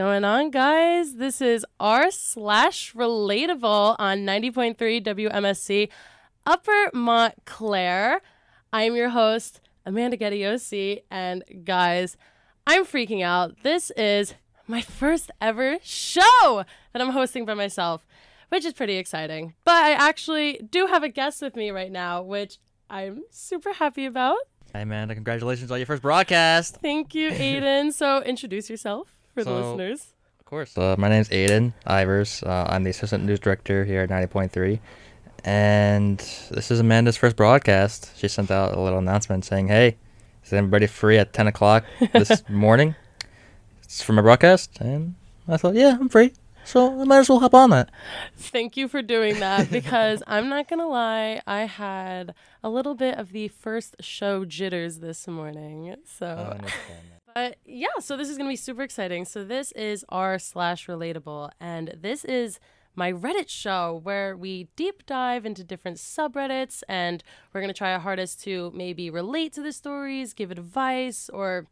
going on, guys? This is r slash relatable on 90.3 WMSC Upper Montclair. I'm your host, Amanda Gettiosi, and guys, I'm freaking out. This is my first ever show that I'm hosting by myself, which is pretty exciting. But I actually do have a guest with me right now, which I'm super happy about. Hi, Amanda. Congratulations on your first broadcast. Thank you, Aidan. so introduce yourself for the listeners. Of course. Uh, my name's Aidan Ivers. Uh, I'm the assistant news director here at 90.3. And this is Amanda's first broadcast. She sent out a little announcement saying, hey, is anybody free at 10 o'clock this morning? It's for my broadcast. And I thought, yeah, I'm free. So I might as well hop on that. Thank you for doing that because I'm not going to lie, I had a little bit of the first show jitters this morning. So, but yeah, so this is going to be super exciting. So, this is r slash relatable, and this is my Reddit show where we deep dive into different subreddits and we're going to try our hardest to maybe relate to the stories, give advice, or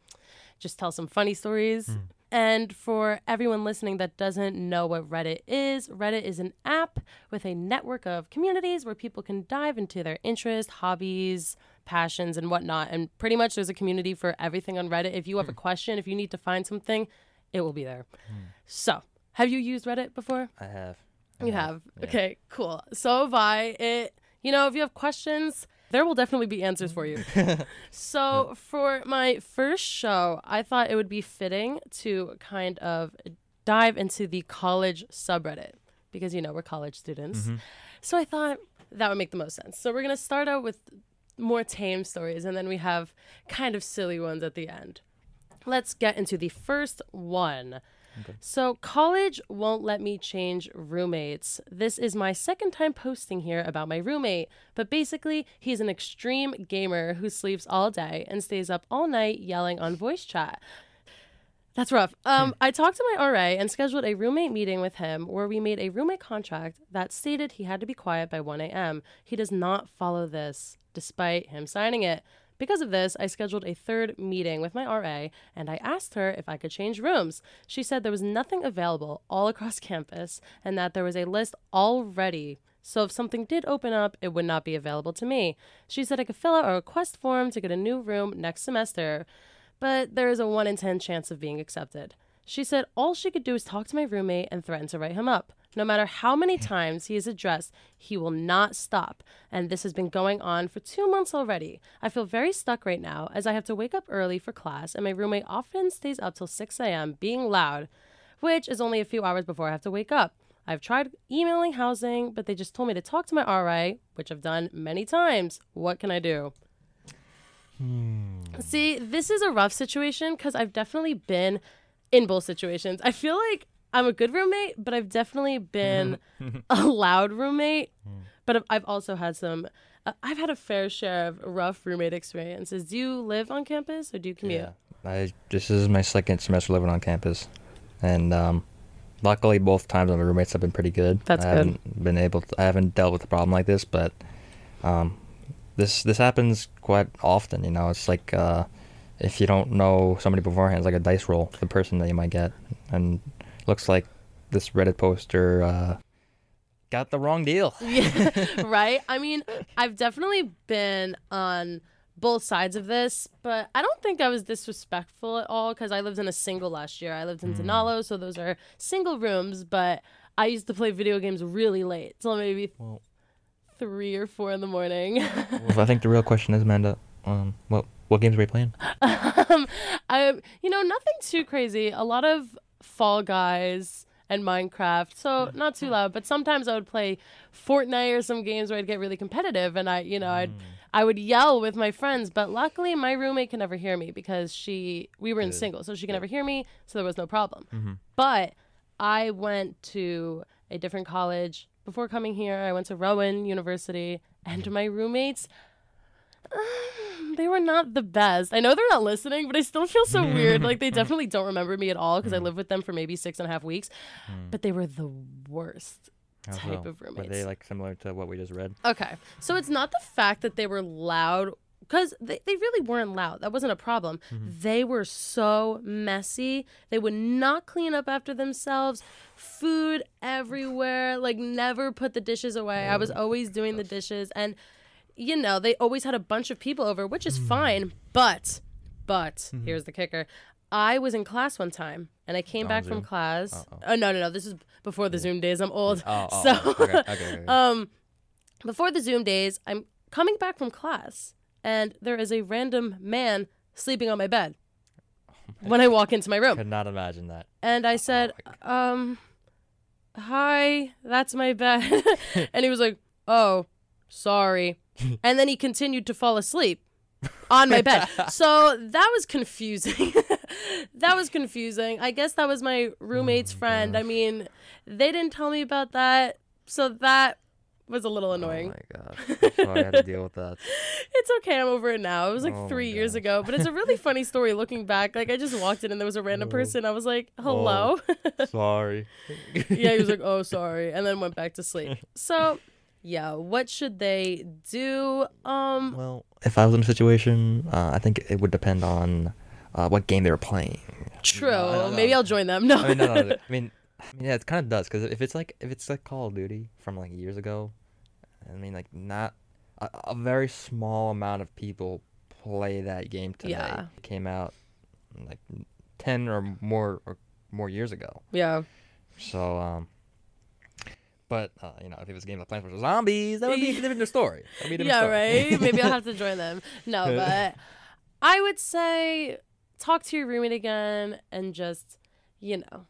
just tell some funny stories. Hmm. And for everyone listening that doesn't know what Reddit is, Reddit is an app with a network of communities where people can dive into their interests, hobbies, passions, and whatnot. And pretty much there's a community for everything on Reddit. If you have a hmm. question, if you need to find something, it will be there. Hmm. So, have you used Reddit before? I have. I You have. yeah. Okay, cool. So have I. It you know, if you have questions, there will definitely be answers for you. so for my first show, I thought it would be fitting to kind of dive into the college subreddit because you know, we're college students. Mm-hmm. So I thought that would make the most sense. So we're going to start out with more tame stories and then we have kind of silly ones at the end. Let's get into the first one. So, college won't let me change roommates. This is my second time posting here about my roommate, but basically, he's an extreme gamer who sleeps all day and stays up all night yelling on voice chat. That's rough. Um, I talked to my RA and scheduled a roommate meeting with him where we made a roommate contract that stated he had to be quiet by 1 a.m. He does not follow this, despite him signing it. Because of this, I scheduled a third meeting with my RA and I asked her if I could change rooms. She said there was nothing available all across campus and that there was a list already. So if something did open up, it would not be available to me. She said I could fill out a request form to get a new room next semester but there is a 1 in 10 chance of being accepted. She said all she could do is talk to my roommate and threaten to write him up. No matter how many times he is addressed, he will not stop. And this has been going on for two months already. I feel very stuck right now as I have to wake up early for class, and my roommate often stays up till 6 a.m. being loud, which is only a few hours before I have to wake up. I've tried emailing housing, but they just told me to talk to my RA, which I've done many times. What can I do? Hmm. See, this is a rough situation because I've definitely been in both situations. I feel like I'm a good roommate, but I've definitely been a loud roommate. But I've- I've also had some. uh, I've had a fair share of rough roommate experiences. Do you live on campus or do you commute? Yeah. I this is my second semester living on campus, and um, luckily both times my roommates have been pretty good. That's I good. haven't been able. To, I haven't dealt with a problem like this, but um, this this happens quite often. You know, it's like uh, if you don't know somebody beforehand, it's like a dice roll for the person that you might get, and looks like this Reddit poster uh, got the wrong deal. Yeah, right? I mean, I've definitely been on both sides of this, but I don't think I was disrespectful at all because I lived in a single last year. I lived in Dinallo, so those are single rooms, but I used to play video games really late, till maybe Well- three or four in the morning. Well, I think the real question is, Amanda, um, what what games were you playing? um, I, you know, nothing too crazy. A lot of Fall Guys and Minecraft, so not too loud. But sometimes I would play Fortnite or some games where I'd get really competitive, and I, you know, I'd I would yell with my friends. But luckily, my roommate can never hear me because she we were in single, so she can never hear me, so there was no problem. Mhm. But I went to a different college before coming here. I went to Rowan University, and my roommates they were not the best. I know they're not listening, but I still feel so weird. Like they definitely don't remember me at all because I mm. lived with them for maybe six and a half weeks. Mm. But they were the worst How type so? of roommates. Were they like similar to what we just read? Okay, so it's not the fact that they were loud because they, they really weren't loud. That wasn't a problem. Mm-hmm. They were so messy. They would not clean up after themselves. Food everywhere. Like never put the dishes away. I was oh, always doing the dishes, and you know they always had a bunch of people over, which is fine. But, but here's the kicker. I was in class one time, and I came back from Zoom? class. Oh no no no! This is before the Zoom days. I'm old. Oh, oh, so oh, okay, okay, okay. um, before the Zoom days, I'm coming back from class, and there is a random man sleeping on my bed when I walk into my room. Could not imagine that. And I said, um, hi, that's my bed. and he was like, oh, sorry. and then he continued to fall asleep on my bed. so that was confusing. that was confusing. I guess that was my roommate's oh friend. I mean, they didn't tell me about that. So that was a little oh annoying. Oh my god. So I had to deal with that. It's okay. I'm over it now. It was like Oh three years gosh. ago, but it's a really funny story looking back. Like I just walked in and there was a random oh. person. I was like, "Hello." Sorry. yeah, he was like, "Oh, sorry," and then went back to sleep. So, yeah, what should they do? Um, Well, if I was in a situation, uh, I think it would depend on uh, what game they were playing. true. no, no. Maybe I'll join them. No. I mean, no, no, no. I mean, I mean, yeah, it kind of does because if it's like if it's like Call of Duty from like years ago, I mean, like not a, a very small amount of people play that game today. Yeah. It came out like ten or more or more years ago. yeah. So, um, but uh, you know, if it was a game of Plants vs Zombies, that would be a different story. That'd be a different Yeah, story. right. Maybe I'll have to join them. No, but I would say talk to your roommate again and just, you know,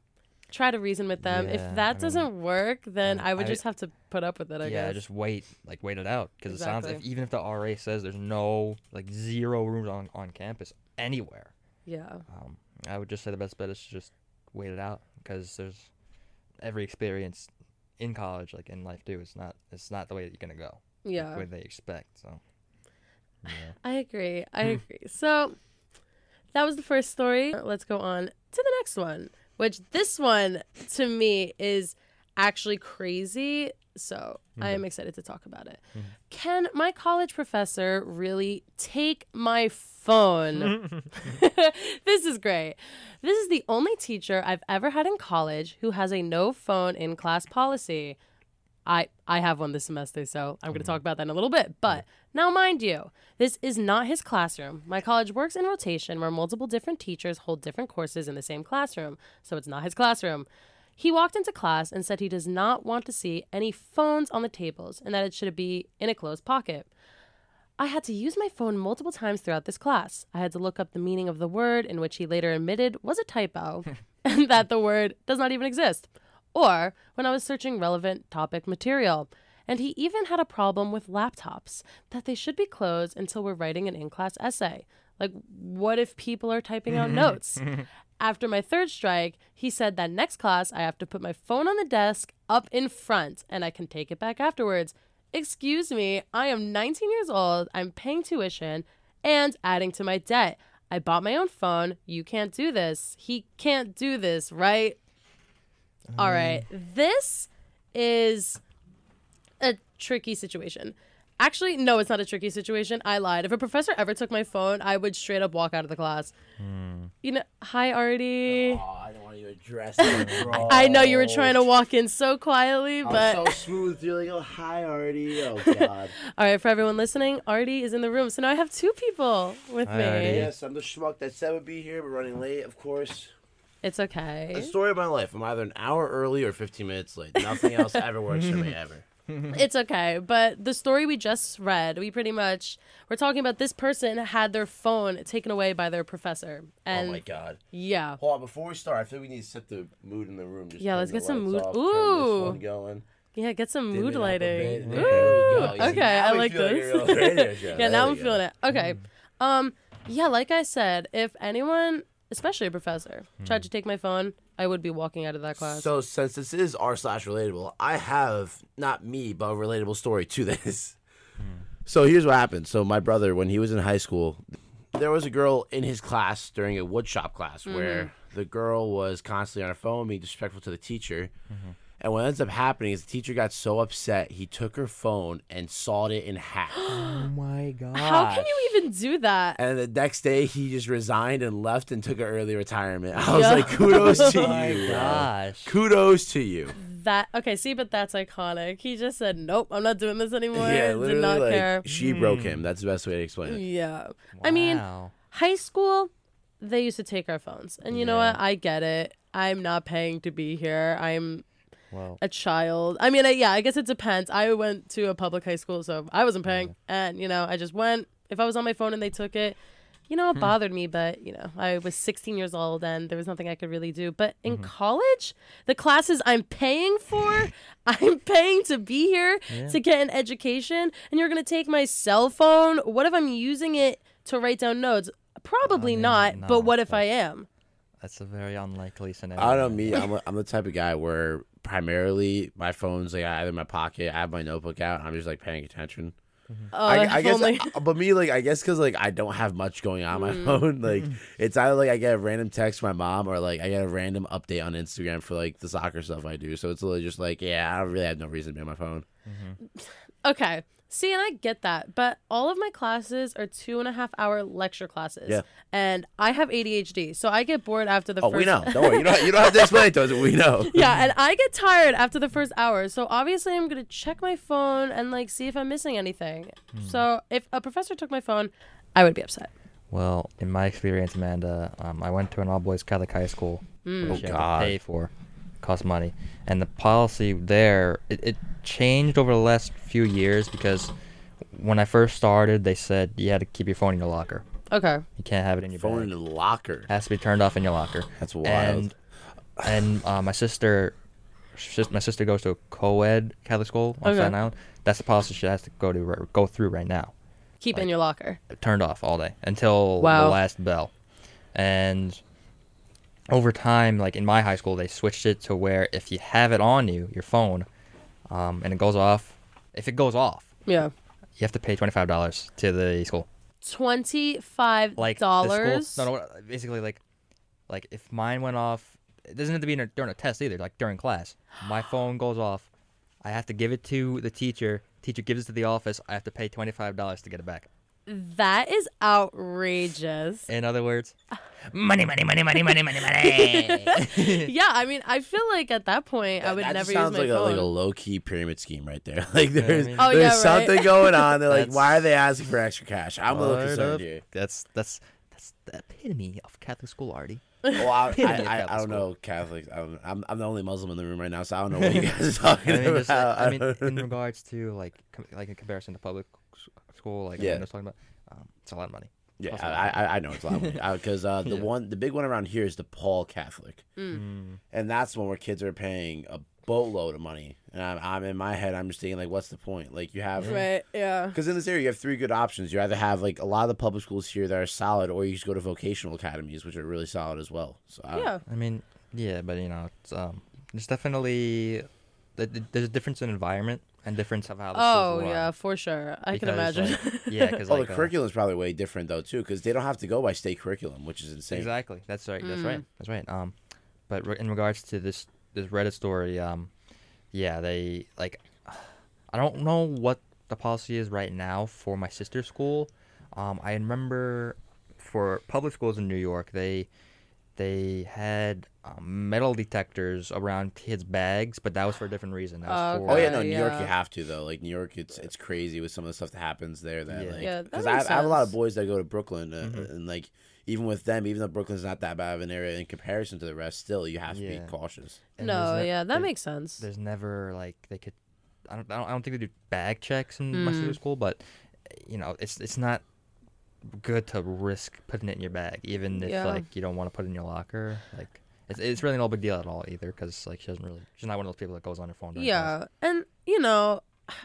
try to reason with them. Yeah, if I that mean, doesn't work, then I- I would I- just have to put up with it. I yeah, guess. just wait, like wait it out, because it sounds if, even if the RA says there's no like zero rooms on on campus anywhere, yeah. um, I would just say the best bet is to just wait it out, because there's every experience in college, like in life too. It's not it's not the way that you're gonna go, Yeah. the way they expect. So, yeah. I agree. I Hmm. agree. So that was the first story. Let's go on to the next one, which this one to me is actually crazy. So I am mm-hmm. excited to talk about it. Mm-hmm. Can my college professor really take my phone? this is great. This is the only teacher I've ever had in college who has a no phone in class policy. I I have one this semester, so I'm going to mm-hmm. talk about that in a little bit. But now, mind you, this is not his classroom. My college works in rotation where multiple different teachers hold different courses in the same classroom, so it's not his classroom. He walked into class and said he does not want to see any phones on the tables and that it should be in a closed pocket. I had to use my phone multiple times throughout this class. I had to look up the meaning of the word, in which he later admitted was a typo, and that the word does not even exist. Or when I was searching relevant topic material. And he even had a problem with laptops, that they should be closed until we're writing an in class essay. Like, what if people are typing out notes? After my third strike, he said that next class I have to put my phone on the desk up in front and I can take it back afterwards. Excuse me, I am 19 years old, I'm paying tuition and adding to my debt. I bought my own phone. You can't do this. He can't do this, right? All right. Um. This is a tricky situation. Actually, no, it's not a tricky situation. I lied. If a professor ever took my phone, I would straight up walk out of the class. Hmm. You know, hi, Ardi. Oh, I don't want you to address it. I know you were trying to walk in so quietly, I'm but so smooth. You're like, oh, hi, Ardi. Oh, God. all right, for everyone listening, Ardi is in the room. So now I have two people with Hi, me. Ardi. yes, I'm the schmuck that said would be here, but running late, of course. It's okay. The story of my life. I'm either an hour early or 15 minutes late. Nothing else ever works for me, ever. It's okay. But the story we just read, we pretty much we're talking about this person had their phone taken away by their professor. And oh, my God. yeah. Hold on, before we start, I feel we need to set the mood in the room. Just Yeah, let's get some mood- Off, Ooh. going. Yeah, get some mood it up a lighting. bit. There we go. Ooh, see, okay, I like this. yeah, There now I'm go. feeling it. Okay. Um, yeah, like I said, if anyone, especially a professor, tried to take my phone, I would be walking out of that class. So since this is r slash relatable, I have not me but a relatable story to this. So here's what happened. So my brother, when he was in high school, there was a girl in his class during a woodshop class where mm-hmm. the girl was constantly on her phone, being disrespectful to the teacher. Mm-hmm. And what ends up happening is the teacher got so upset he took her phone and sawed it in half. Oh my god. How can you even do that? and the next day he just resigned and left and took an early retirement. I was Yeah. like, kudos to you. Oh my you. bro. gosh. Kudos to you. That okay, see, but that's iconic. He just said, "Nope, I'm not doing this anymore." yeah, Did literally not like care. she hmm. broke him. That's the best way to explain it. Yeah, I mean, high school, they used to take our phones, and you know what? I get it. I'm not paying to be here. I'm well, a child. I mean, I, yeah, I guess it depends. I went to a public high school, so I wasn't paying, and you know, I just went. If I was on my phone and they took it, you know, it hmm. bothered me, but you know, I was 16 years old and there was nothing I could really do. But in mm-hmm. college, the classes I'm paying for, I'm paying to be here Yeah. to get an education, and you're gonna take my cell phone. What if I'm using it to write down notes? Probably mean, not. no, but what if I am? that's a very unlikely scenario. I don't know me. I'm, a, I'm the type of guy where primarily my phone's like either in my pocket, I have my notebook out, and I'm just like paying attention. Oh, I, if I guess, only- uh, but me like I guess because like I don't have much going on my Mm. phone. Like it's either like I get a random text from my mom or like I get a random update on Instagram for like the soccer stuff I do. So it's literally just like yeah, I don't really have no reason to be on my phone. Okay. See, and I get that, but all of my classes are two and a half hour lecture classes. Yeah. And I have ADHD, so I get bored after the Oh, first we know. Don't worry. You don't. You don't have to explain it to us. We know. yeah, and I get tired after the first hour. So obviously I'm gonna check my phone and like see if I'm missing anything. So if a professor took my phone, I would be upset. Well, in my experience, Amanda, um, I went to an all boys Catholic high school, Mm. which Oh, you God. had to pay for, cost money, and the policy there it, it changed over the last few years because when I first started, they said you had to keep your phone in your locker. Okay. You can't have it in your Phone in the locker. has to be turned off in your locker. That's wild. And and uh, my sister, sis- my sister goes to a co-ed Catholic school on Okay. Staten Island. That's the policy she has to go to go through right now. Keep it in your locker. Turned off all day until Wow. the last bell. And over time, like in my high school, they switched it to where if you have it on you, your phone, um, and it goes off, if it goes off, Yeah. you have to pay twenty five dollars to the school. Twenty five like the school- dollars. No, no, basically like, like if mine went off, it doesn't have to be in a, during a test either. Like during class, my phone goes off, I have to give it to the teacher. Teacher gives it to the office. I have to pay twenty five dollars to get it back. That is outrageous. In other words, money, money, money, money, money, money, money. yeah, I mean, I feel like at that point I would that never sounds use my like a, phone. like a low key pyramid scheme right there. Like there's Oh, there's yeah, right. something going on. They're like, why are they asking for extra cash? I'm a little Word concerned up. here. That's that's that's the epitome of Catholic school, Ardi. Well, oh, I, I, I, I don't know Catholics. I don't, I'm I'm the only Muslim in the room right now, so I don't know what you guys are talking I mean, just, like, about. I mean, in regards to like com- like in comparison to public s- school, like Yeah. I was talking about, um, it's a lot of money. yeah, I, I I know it's a lot of money because uh, the Yeah. one the big one around here is the Paul Catholic, Mm. and that's one where kids are paying a boatload of money. And I'm, I'm in my head, I'm just thinking like, what's the point? Like you have Right, yeah. Because in this area, you have three good options. You either have like a lot of the public schools here that are solid, or you just go to vocational academies, which are really solid as well. So I, Yeah. I mean, yeah, but you know, it's um, there's definitely th- th- there's a difference in environment and difference of how the Oh yeah, run. for sure. I can imagine. like, yeah, because Oh, like the uh, curriculum is probably way different though too, because they don't have to go by state curriculum, which is insane. Exactly. That's right. That's Mm. right. That's right. Um, but re- in regards to this this Reddit story, um, yeah, they like, I don't know what the policy is right now for my sister's school. Um, I remember for public schools in New York, they they had um, metal detectors around kids' bags, but that was for a different reason. That was Oh, for Oh yeah, no, New York you have to though. Like New York, it's it's crazy with some of the stuff that happens there. That Yeah. like, Yeah, that because I, makes have- I have a lot of sense. boys that go to Brooklyn, uh, Mhm. and like even with them, even though Brooklyn's not that bad of an area in comparison to the rest, still you have to Yeah. be cautious. and there's no, ne- yeah, that there- makes sense. there's never like they could I don't, I don't I don't think they do bag checks in my Mm. sister's school, but you know it's it's not good to risk putting it in your bag, even if Yeah. like you don't want to put it in your locker. Like it's it's really no big deal at all either, because like she doesn't really she's not one of those people that goes on her phone. during class. Yeah, and you know,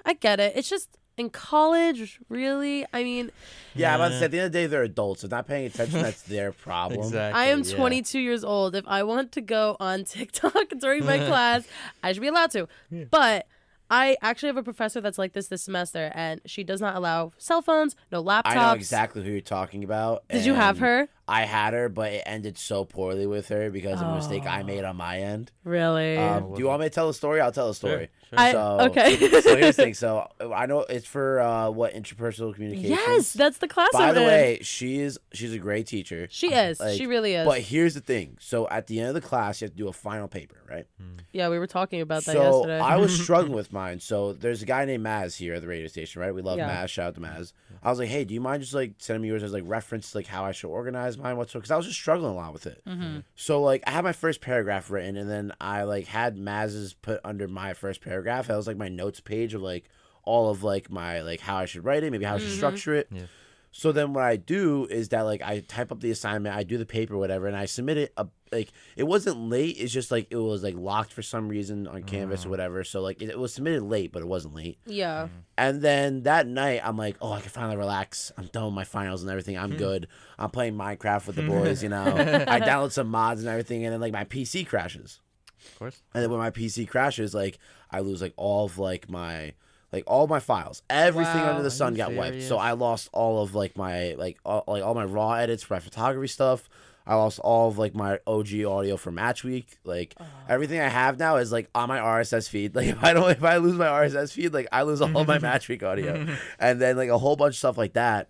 I get it. It's just in college, really. I mean, Yeah, but Yeah. at the end of the day, they're adults. If not paying attention, that's their problem. exactly. I am yeah. 22 years old. If I want to go on TikTok during my class, I should be allowed to. Yeah. But I actually have a professor that's like this this semester, and she does not allow cell phones, no laptops. I know exactly who you're talking about. Did you have her? I had her, but it ended so poorly with her because of a mistake I Oh. made on my end. Really? Um, do you want me to tell a story? I'll tell a story. Sure. I, so- okay. so here's the thing. So I know it's for uh, what interpersonal communication. yes, that's the class. By I'm the in. way, she is she's a great teacher. she is. like, she really is. But here's the thing. So at the end of the class, you have to do a final paper, right? yeah, we were talking about that so yesterday. I was struggling with mine. So there's a guy named Maz here at the radio station, right? We love Yeah. Maz. Shout out to Maz. I was like, hey, do you mind just like sending me yours as like reference like how I should organize mine? What's because I was just struggling a lot with it. Mm-hmm. So like I had my first paragraph written, and then I like had Maz's put under my first paragraph. That was like my notes page of like all of like my like how I should write it, maybe how I Mm-hmm. should structure it. Yeah. So then what I do is that like I type up the assignment, I do the paper, whatever, and I submit it. Up, like it wasn't late. It's just like it was like locked for some reason on Canvas or mm. whatever. So like it, it was submitted late, but it wasn't late. yeah. Mm-hmm. And then that night, I'm like, oh, I can finally relax. I'm done with my finals and everything. I'm hmm. good. I'm playing Minecraft with the boys. You know, I download some mods and everything, and then like my PC crashes. Of course. And then when my PC crashes, like I lose like all of like my like all my files, everything Wow. under the sun got wiped. So? I lost all of like my like all, like all my raw edits for my photography stuff. I lost all of like my OG audio for Match Week. Like everything I have now is like on my RSS feed. Like if I don't if I lose my RSS feed, like I lose all of my Match Week audio, and then like a whole bunch of stuff like that.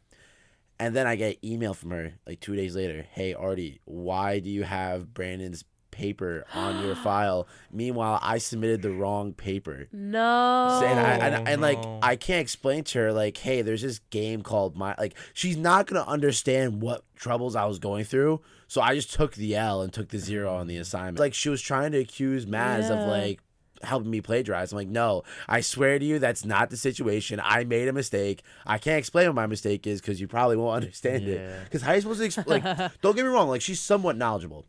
And then I get email from her like two days later. Hey Ardi, why do you have Brandon's paper on your file? Meanwhile, I submitted the wrong paper. No. So- and I and, Oh, and like oh, no. I can't explain to her like, hey, there's this game called my like she's not gonna understand what troubles I was going through. So I just took the L and took the zero on the assignment. Like she was trying to accuse Maz Yeah. of like helping me plagiarize. I'm like, no, I swear to you, that's not the situation. I made a mistake. I can't explain what my mistake is because you probably won't understand it. Because how are you supposed to explain? like? don't get me wrong, like she's somewhat knowledgeable,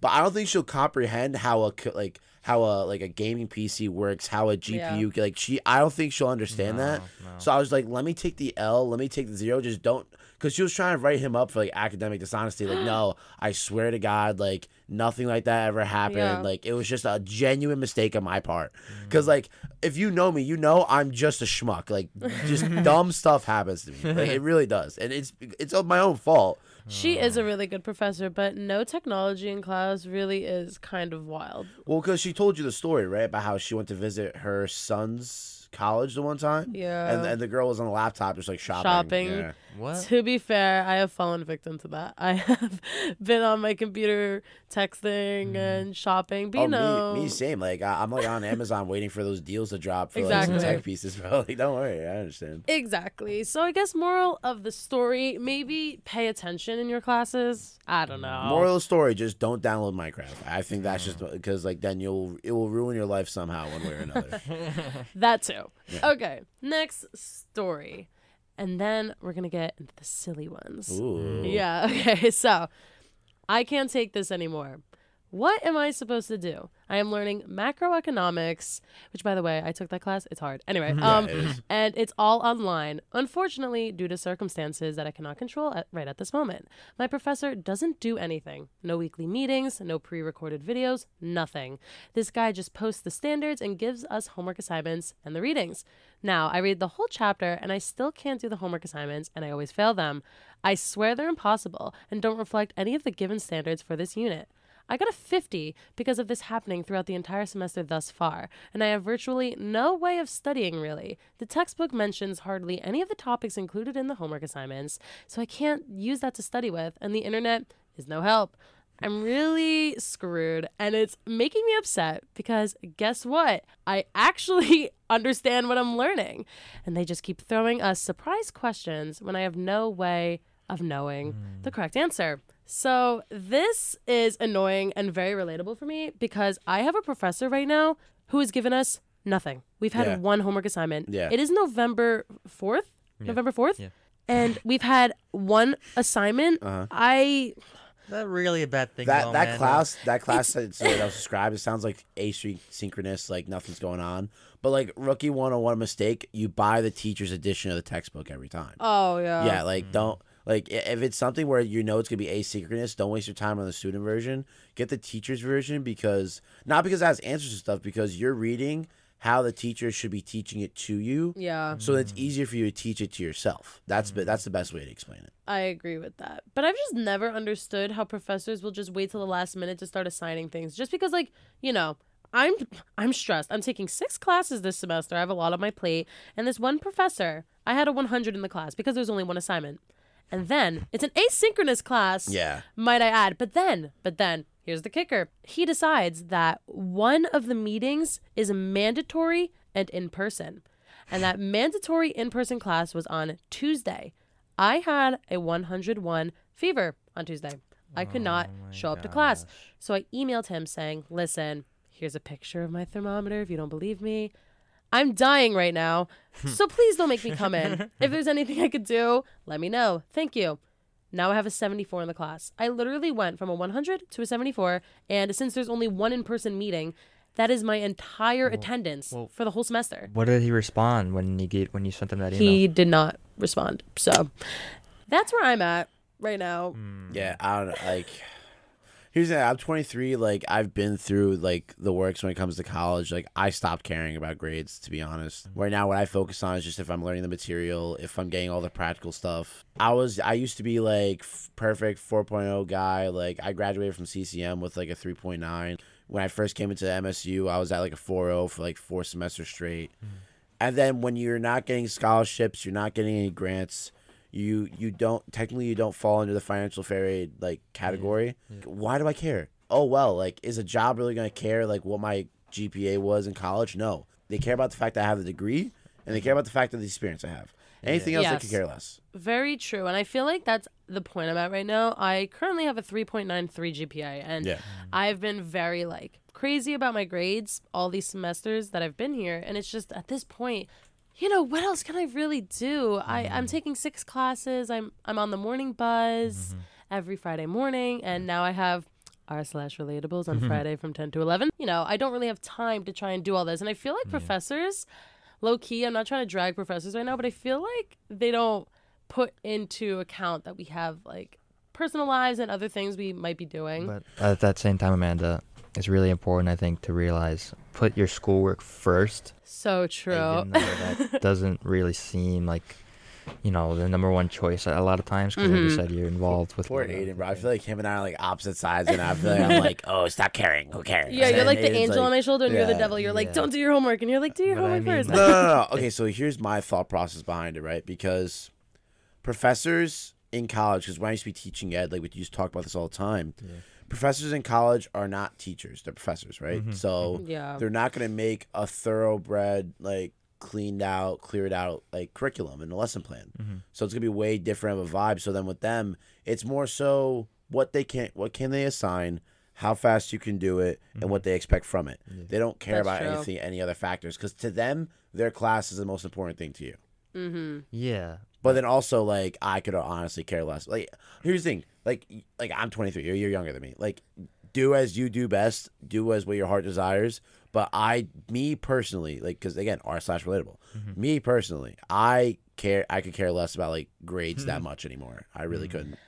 but I don't think she'll comprehend how a like how a like a gaming PC works, how a GPU like she. I don't think she'll understand that. no. So I was like, let me take the L, let me take the zero. Just don't, because she was trying to write him up for like academic dishonesty. Like, no, I swear to God, like nothing like that ever happened. Yeah. Like it was just a genuine mistake on my part. Mm. Because like if you know me, you know I'm just a schmuck. Like just dumb stuff happens to me. Like it really does, and it's it's of my own fault. She is a really good professor, but no technology in class really is kind of wild. Well, because she told you the story, right, about how she went to visit her son's college the one time. Yeah. And, and the girl was on a laptop just like shopping. Shopping. Yeah. What? To be fair, I have fallen victim to that. I have been on my computer texting mm. and shopping, but oh, you oh, know, me, me same. Like I, I'm like on Amazon waiting for those deals to drop for like some tech pieces, bro. Like don't worry, I understand. Exactly. So I guess moral of the story, maybe pay attention in your classes. I don't mm. know. Moral of the story: just don't download Minecraft. I think that's just mm. because like then you'll it will ruin your life somehow one way or another. That too. Okay. Next story. And then we're going to get into the silly ones. Ooh. Yeah. Okay. So I can't take this anymore. What am I supposed to do? I am learning macroeconomics, which, by the way, I took that class. It's hard. Anyway, um, it and it's all online. Unfortunately, due to circumstances that I cannot control at, right at this moment, my professor doesn't do anything. No weekly meetings, no pre-recorded videos, nothing. This guy just posts the standards and gives us homework assignments and the readings. Now, I read the whole chapter and I still can't do the homework assignments and I always fail them. I swear they're impossible and don't reflect any of the given standards for this unit. I got a 50 because of this happening throughout the entire semester thus far, and I have virtually no way of studying really. The textbook mentions hardly any of the topics included in the homework assignments, so I can't use that to study with, and the internet is no help. I'm really screwed, and it's making me upset because guess what? I actually understand what I'm learning, and they just keep throwing us surprise questions when I have no way of knowing the hmm. correct answer. So, this is annoying and very relatable for me because I have a professor right now who has given us nothing. We've had Yeah. one homework assignment. Yeah. It is November 4th? November 4th? Yeah. And we've had one assignment. Uh-huh. I Is that really a bad thing? That though, that man? class that class that so that was described, it sounds like asynchronous, like nothing's going on. But like rookie one on one mistake, you buy the teacher's edition of the textbook every time. Oh yeah. yeah, like don't like if it's something where you know it's gonna be asynchronous, don't waste your time on the student version. Get the teacher's version because not because it has answers and stuff, because you're reading how the teacher should be teaching it to you, Yeah, so it's easier for you to teach it to yourself. That's be- that's the best way to explain it. I agree with that. But I've just never understood how professors will just wait till the last minute to start assigning things. Just because, like, you know, I'm I'm stressed. I'm taking six classes this semester. I have a lot on my plate, and this one professor, I had a 100 in the class because there's only one assignment. And then it's an asynchronous class. Yeah. might I add. But then, but then, here's the kicker. He decides that one of the meetings is mandatory and in person. And that mandatory in person class was on Tuesday. I had a 101 fever on Tuesday. I could not oh show up to class. So I emailed him saying, listen, here's a picture of my thermometer if you don't believe me. I'm dying right now. So please don't make me come in. If there's anything I could do, let me know. Thank you. Now I have a 74 in the class. I literally went from a 100 to a 74. And since there's only one in person meeting, that is my entire attendance well- for the whole semester. What did he respond when you get when you sent him that email? He did not respond. So that's where I'm at right now. Yeah, I don't know. Like, here's the thing, I'm 23. Like, I've been through like the works when it comes to college. Like, I stopped caring about grades to be honest. Right now, what I focus on is just if I'm learning the material, if I'm getting all the practical stuff. I was, I used to be like f- perfect 4.0 guy. Like, I graduated from CCM with like a 3.9. When I first came into MSU, I was at like a 4.0 for like four semesters straight. Mm. And then when you're not getting scholarships, you're not getting any grants, you you don't technically you don't fall into the financial fair aid like category. Why do I care? Oh well, like is a job really gonna care like what my GPA was in college? No. They care about the fact that I have the degree and they care about the fact of the experience I have. Anything else they could care less. Very true. And I feel like that's the point I'm at right now. I currently have a 3.93 GPA. And Yeah. Mm-hmm. I've been very like crazy about my grades all these semesters that I've been here. And it's just at this point, you know, what else can I really do? I, I'm mm. taking six classes. I'm I'm on the morning buzz mm-hmm. every Friday morning. And now I have r slash relatables on mm-hmm. Friday from 10 to 11. You know, I don't really have time to try and do all this. And I feel like professors, low key, I'm not trying to drag professors right now, but I feel like they don't put into account that we have like personal lives and other things we might be doing. But at that same time, Amanda, it's really important, I think, to realize put your schoolwork first. so true. Even that doesn't really seem like, you know, the number one choice a lot of times because, like you Mm-hmm. said, you're involved with. Poor Aidan, bro. I feel like him and I are like opposite sides, and I feel like I'm like, oh, stop caring. Who cares? Yeah, you're And like the Aidan's angel on my shoulder and you're the devil. You're like, don't do your homework. And you're like, do your But I homework mean, first. no, no, no, no. Okay, so here's my thought process behind it, right? Because professors in college, because when I used to be teaching ed, like we used to talk about this all the time, professors in college are not teachers; they're professors, right? Mm-hmm. So mm-hmm. Yeah. they're not going to make a thoroughbred, like cleaned out, cleared out like curriculum and a lesson plan. Mm-hmm. So it's gonna be way different of a vibe. So then with them, it's more so what they can, what can they assign, how fast you can do it, and what they expect from it. They don't care That's about true. anything, any other factors, because to them, their class is the most important thing to you. Mm-hmm. Yeah. But then also, like, I could honestly care less. Like, here's the thing. Like, like I'm 23. You're, you're younger than me. Like, do as you do best. Do as what your heart desires. But I, me personally, like, because again, r slash relatable. Mm-hmm. Me personally, I care. I could care less about like grades that hmm. much anymore. I really hmm. couldn't.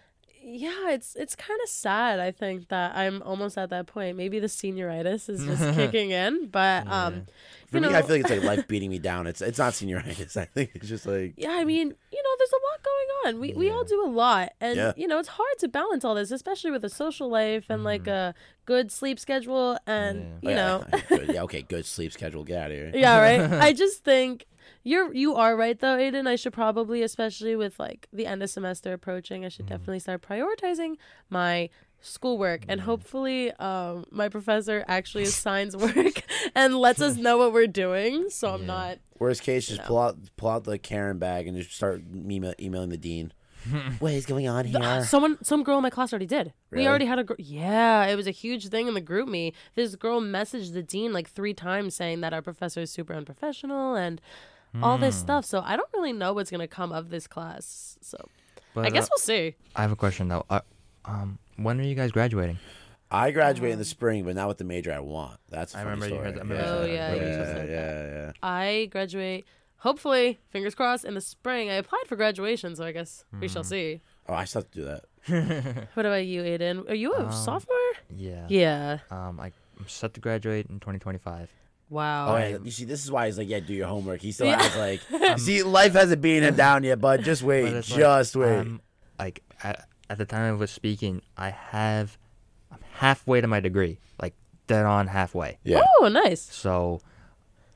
Yeah, it's it's kind of sad. I think that I'm almost at that point. Maybe the senioritis is just kicking in, but um, For you me, know, I feel like it's like life beating me down. It's it's not senioritis. I think it's just like yeah, I mean, you know, there's a lot going on. We we all do a lot, and Yeah. you know, it's hard to balance all this, especially with a social life and like a good sleep schedule, and oh, you yeah, know, yeah, okay, good sleep schedule. Get out of here. yeah, right. I just think you're you are right though, Aidan. I should probably, especially with like the end of semester approaching, I should mm-hmm. definitely start prioritizing my schoolwork and mm-hmm. hopefully um my professor actually assigns work and lets us know what we're doing so i'm Yeah. not Worst case, just pull out pull out the Karen bag and just start email, emailing the dean. what is going on uh, here? someone some girl in my class already did Really? we already had a girl yeah it was a huge thing in the GroupMe this girl messaged the dean like three times saying that our professor is super unprofessional and all this stuff so i don't really know what's gonna come of this class so But, i guess uh, we'll see I have a question though. Uh, um, when are you guys graduating? I graduate in the spring, but not with the major I want. That's a I funny remember you story. heard that- I remember Yeah, you said that. Oh, yeah, you yeah, said yeah, yeah. I graduate hopefully, fingers crossed, in the spring. I applied for graduation, so I guess we shall see. Oh, I still have to do that. What about you, Aidan? Are you a Um, sophomore? Yeah. Yeah. Um, I, I'm set to graduate in 2025. Wow. Oh, yeah. You see, this is why he's like, yeah, do your homework. He still Yeah. has like, see, life hasn't beaten him down yet, but just wait, But it's like, just wait. I'm, like at, at the time I was speaking, I have I'm halfway to my degree, like dead on halfway. yeah. Oh, nice. So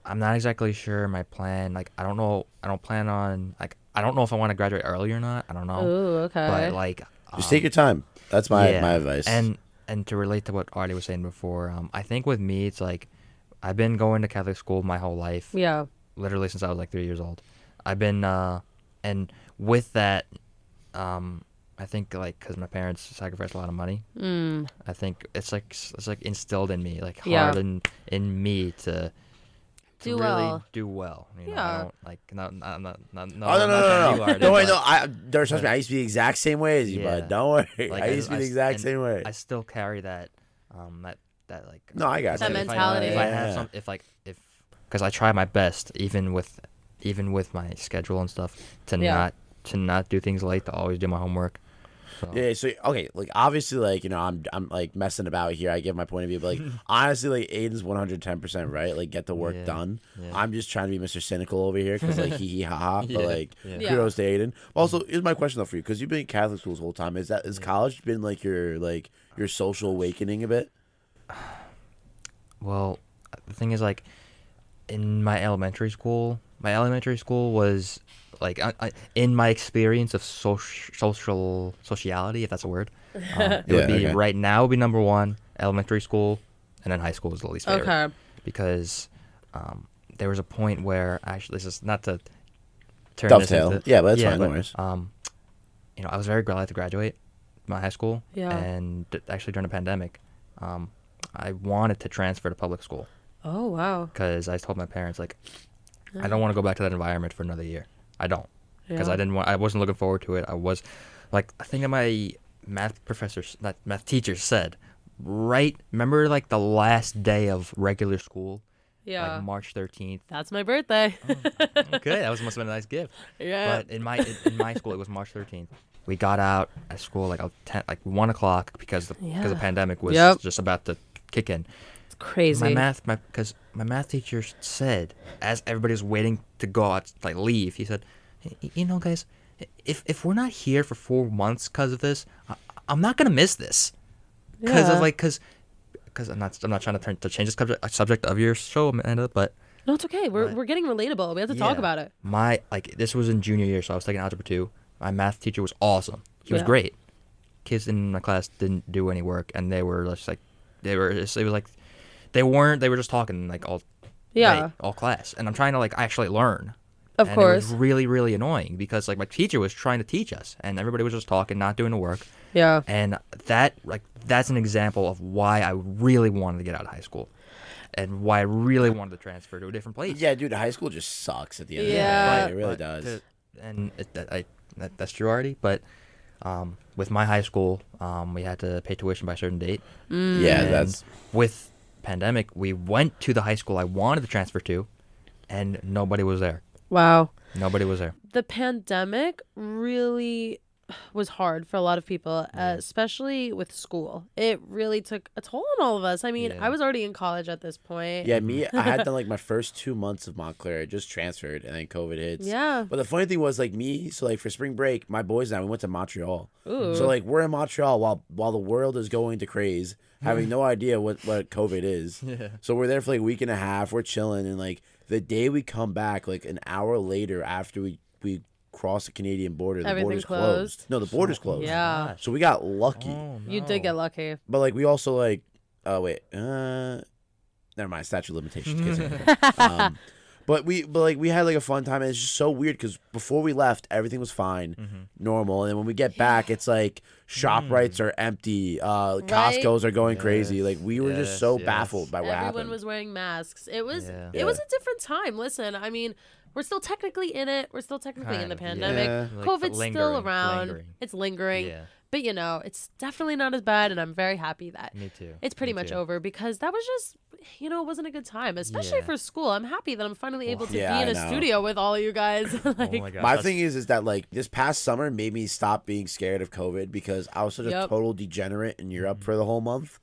I'm not exactly sure my plan. Like I don't know. I don't plan on like I don't know if I want to graduate early or not. I don't know. Ooh, okay. But like Just um, take your time. That's my yeah. my advice. And and to relate to what Ardi was saying before, um, I think with me it's like I've been going to Catholic school my whole life, yeah. literally since I was like three years old. I've been uh, and with that, um, I think like because my parents sacrificed a lot of money. Mm. I think it's like it's like instilled in me, like Yeah. hard in in me to. to Do really well. do well. You know, Yeah. I don't like not not not not no. oh no I'm no not no trying no! to no. do Ardi, Don't worry, but, no. I don't trust me. I used to be the exact same way as you, Yeah. but don't worry. like, I used to be the s- exact and same way. I still carry that um that that like No, I got That you. if I- mentality. If I, have some, if like if because I try my best even with even with my schedule and stuff to Yeah. not to not do things late to always do my homework. So, Yeah, so okay, like obviously, like you know, I'm I'm like messing about here. I give my point of view, but like honestly, like Aidan's 110 percent right. Like get the work Yeah, done. yeah. I'm just trying to be Mr. Cynical over here because like hee hee ha ha. But Yeah, like yeah. Yeah. kudos to Aidan. Also, here's my question though for you because you've been in Catholic school the whole time. Is that is college been like your like your social awakening a bit? Well, the thing is, like, in my elementary school, my elementary school was like I, I, in my experience of social social sociality, if that's a word. Um, it Yeah, would be okay. right now would be number one. Elementary school, and then high school is the least favorite Okay. because um, there was a point where actually this is not to turn Dovetail. This into, Yeah, but that's fine, no worries. Um, you know, I was very glad to graduate my high school, Yeah. and actually during the pandemic, um, I wanted to transfer to public school Oh, wow. because I told my parents like, I don't want to go back to that environment for another year. I don't because Yeah. I didn't want. I wasn't looking forward to it. I was, like, I think my math professor, not math teacher said, right. Remember, like the last day of regular school, Yeah. like March thirteenth. That's my birthday. Oh, okay, that was must have been a nice gift. yeah. But in my in, my school, it was March thirteenth. We got out at school like a ten, like one o'clock because the because the pandemic was Yep. just about to kick in. it's crazy. My math, my because my math teacher said as everybody was waiting to go out, like leave, he said, "You know, guys, if if we're not here for four months because of this, I, I'm not gonna miss this because Yeah. of like because because I'm not I'm not trying to turn to change the subject uh, subject of your show, Amanda, but No, it's okay. We're, But- we're getting relatable. We have to talk about it. my like this was in junior year, so I was taking algebra two. My math teacher was awesome. He was great. Kids in my class didn't do any work, and they were just like they were. Just, it was like they weren't. They were just talking like all Yeah. night, all class, and I'm trying to like actually learn. Of and course. it was really really annoying because like my teacher was trying to teach us, and everybody was just talking, not doing the work, Yeah. and that like that's an example of why I really wanted to get out of high school, and why I really wanted to transfer to a different place. Yeah, dude, high school just sucks at the end Yeah. of the day. It really But does. to- and it, that, I, that, that's true already. But um, with my high school, um, we had to pay tuition by a certain date. yeah, And that's with pandemic. We went to the high school I wanted to transfer to, and nobody was there. Wow. Nobody was there. The pandemic really was hard for a lot of people, uh, especially with school. It really took a toll on all of us. I mean, Yeah. I was already in college at this point. yeah. Me, I had done like my first two months of Montclair. I just transferred, and then COVID hits. Yeah. But the funny thing was, like me, so like for spring break, my boys and I we went to Montreal. Ooh. So like we're in Montreal while while the world is going to craze, having no idea what what COVID is. Yeah. So we're there for like a week and a half. We're chilling, and like the day we come back, like an hour later after we we cross the Canadian border, the border's closed. closed. No, the border's closed. Yeah. So we got lucky, Oh, You did get lucky. but like we also like, oh wait, uh, never mind. Statute of limitations. um, but we but like we had like a fun time and it's just so weird because before we left everything was fine Mm-hmm. normal and then when we get back it's like ShopRites Mm. are empty uh costco's are going crazy like we were just so yes. baffled by what Everyone happened Everyone was wearing masks. It was Yeah. it was a different time. Listen, I mean, we're still technically in it. We're still technically in the of, pandemic. Yeah. Like, COVID's still around. lingering. It's lingering. Yeah. But you know, it's definitely not as bad and I'm very happy that Me too. it's pretty Me much too. over because that was just you know, it wasn't a good time, especially Yeah. for school. I'm happy that I'm finally able to Yeah, be in I a know. studio with all you guys. like, Oh my god. my thing is is that like this past summer made me stop being scared of covid because i was such a total degenerate in europe mm-hmm. for the whole month 'Cause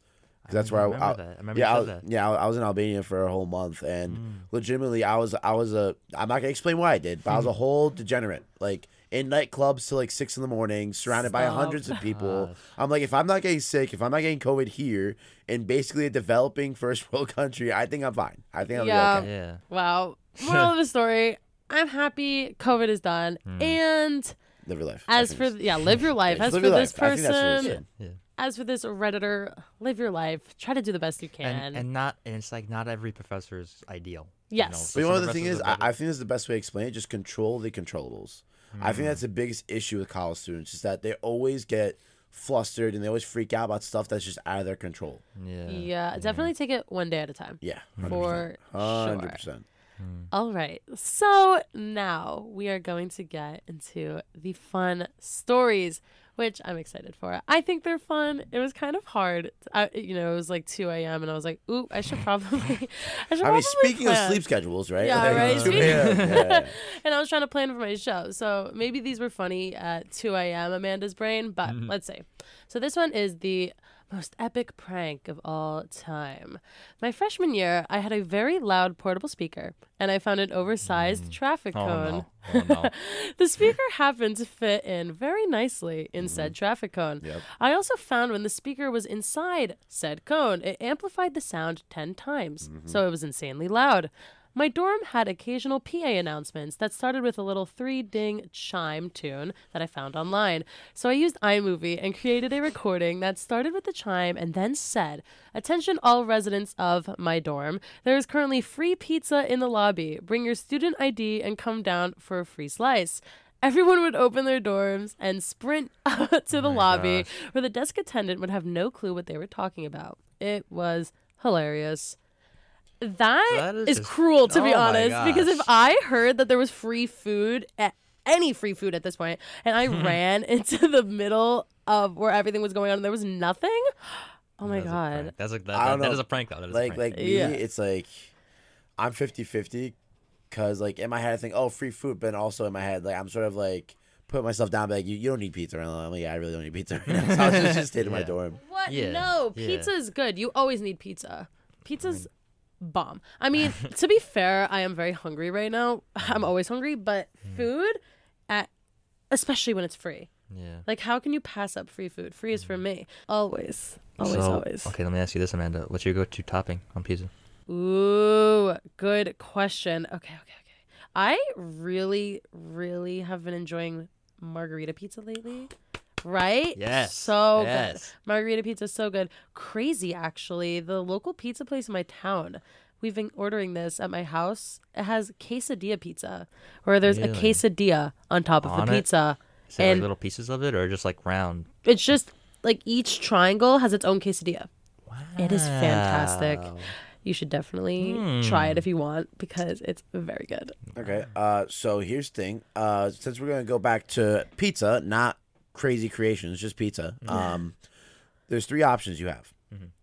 that's where I, remember I- that. I remember yeah, you I, said was- that. yeah, I I was in Albania for a whole month, and Mm. legitimately, I was, I was a, I'm not gonna explain why I did, but I was a whole degenerate, like in nightclubs till like six in the morning, surrounded by hundreds of people. Gosh. I'm like, if I'm not getting sick, if I'm not getting COVID here, in basically a developing first world country, I think I'm fine. I think I'll Yeah. be okay. Yeah. Wow. Moral of the story: I'm happy COVID is done, Hmm. and Live your life. as for yeah, live your life. As just for this life. I think that's what it person, is. Yeah. As for this redditor, live your life. Try to do the best you can. And, and not and it's like not every professor is ideal. you know, Yes. But you know some the thing is, I. I think this is the best way to explain it. Just control the controllables. I think hmm. that's the biggest issue with college students is that they always get flustered and they always freak out about stuff that's just out of their control. yeah. yeah, definitely take it one day at a time. Yeah, For hundred sure. percent. Hmm. All right. So now we are going to get into the fun stories, which I'm excited for. I think they're fun. It was kind of hard. I, you know, it was like 2 a.m. and I was like, ooh, I should probably. I should I probably mean, speaking of sleep schedules, right? Yeah, Like, right, two yeah, yeah. and I was trying to plan for my show. So maybe these were funny at 2 a.m. Amanda's brain, but mm-hmm. let's see. So this one is the most epic prank of all time. My freshman year, I had a very loud portable speaker, and I found an oversized mm. traffic Oh cone. no. Oh no. The speaker happened to fit in very nicely in mm-hmm. said traffic cone. Yep. I also found when the speaker was inside said cone, it amplified the sound 10 times, mm-hmm. so it was insanely loud. My dorm had occasional PA announcements that started with a little three ding chime tune that I found online. So I used iMovie and created a recording that started with the chime and then said, Attention, all residents of my dorm. There is currently free pizza in the lobby. Bring your student ID and come down for a free slice. Everyone would open their dorms and sprint out to the my lobby, gosh. where the desk attendant would have no clue what they were talking about. It was hilarious. That that is is, just- cruel, to be oh my honest, because if. I heard that there was free food at any free food at this point, and I ran into the middle of where everything was going on and there was nothing, oh my That's god. prank. That's a that, that- that know. is a prank though. That is like a prank. like me, Yeah. it's like I'm 50-50 because like in my head I think oh free food, but also in my head like I'm sort of like putting myself down, be like you, you don't need pizza right now. I'm like yeah, I really don't need pizza right now. So I was just, just stayed in my dorm. What? Yeah, No, pizza is good. You always need pizza. Pizza's bomb. I mean, to be fair, I am very hungry right now. I'm always hungry, but mm. food at especially when it's free. yeah. Like how can you pass up free food? Free is for mm. me. Always. Always, so, always. Okay, let me ask you this, Amanda. What's your go-to topping on pizza? Ooh, good question. Okay, okay, okay. I really, really have been enjoying margarita pizza lately. Right? Yes, So yes. good. Margarita pizza is so good. Crazy, actually. The local pizza place in my town. We've been ordering this at my house. It has quesadilla pizza, where there's a quesadilla on top of the it? pizza. Is it like little pieces of it, or just like round? It's just like each triangle has its own quesadilla. Wow. It is fantastic. You should definitely Hmm. try it if you want because it's very good. Okay. Uh, so here's the thing. Uh, since we're gonna go back to pizza, not crazy creations, just pizza. Um, there's three options you have.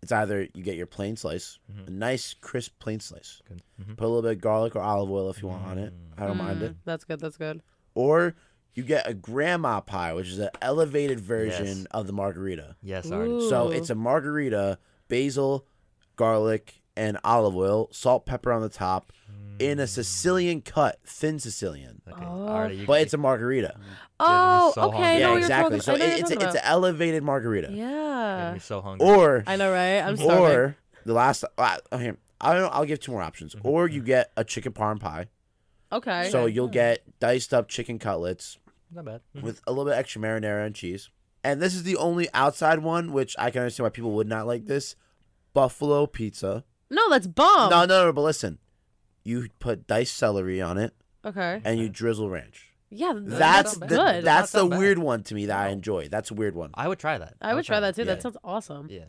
It's either you get your plain slice, a nice crisp plain slice, Good. Mhm. put a little bit of garlic or olive oil if you want on it. I don't mind it. Mm, That's good. That's good. Or you get a grandma pie, which is an elevated version Yes. of the margarita. Yes, already. So it's a margarita, basil, garlic, and olive oil, salt, pepper on the top, in a Sicilian cut, thin Sicilian. Okay, Oh. already. You, But it's a margarita. Oh, so okay. hungry. Know yeah, what you're exactly. talking- So I know it, what it's you're a, talking it's an elevated margarita. about. You're Yeah. so hungry. Or I know, right? I'm starving. or the last. Uh, here, I don't know. I'll give two more options. Mm-hmm. Or you get a chicken parm pie. okay. So you'll get diced up chicken cutlets not bad. Mhm. with a little bit extra marinara and cheese. And this is the only outside one, which I can understand why people would not like this. Buffalo pizza. no, that's bomb. No, no, no. But listen, you put diced celery on it Okay. and you drizzle ranch. Yeah, That's that's the, bad. good. that's Not the that bad. weird one to me that I enjoy. That's a weird one. I would try that. I would try that too. Yeah. That sounds awesome. Yeah.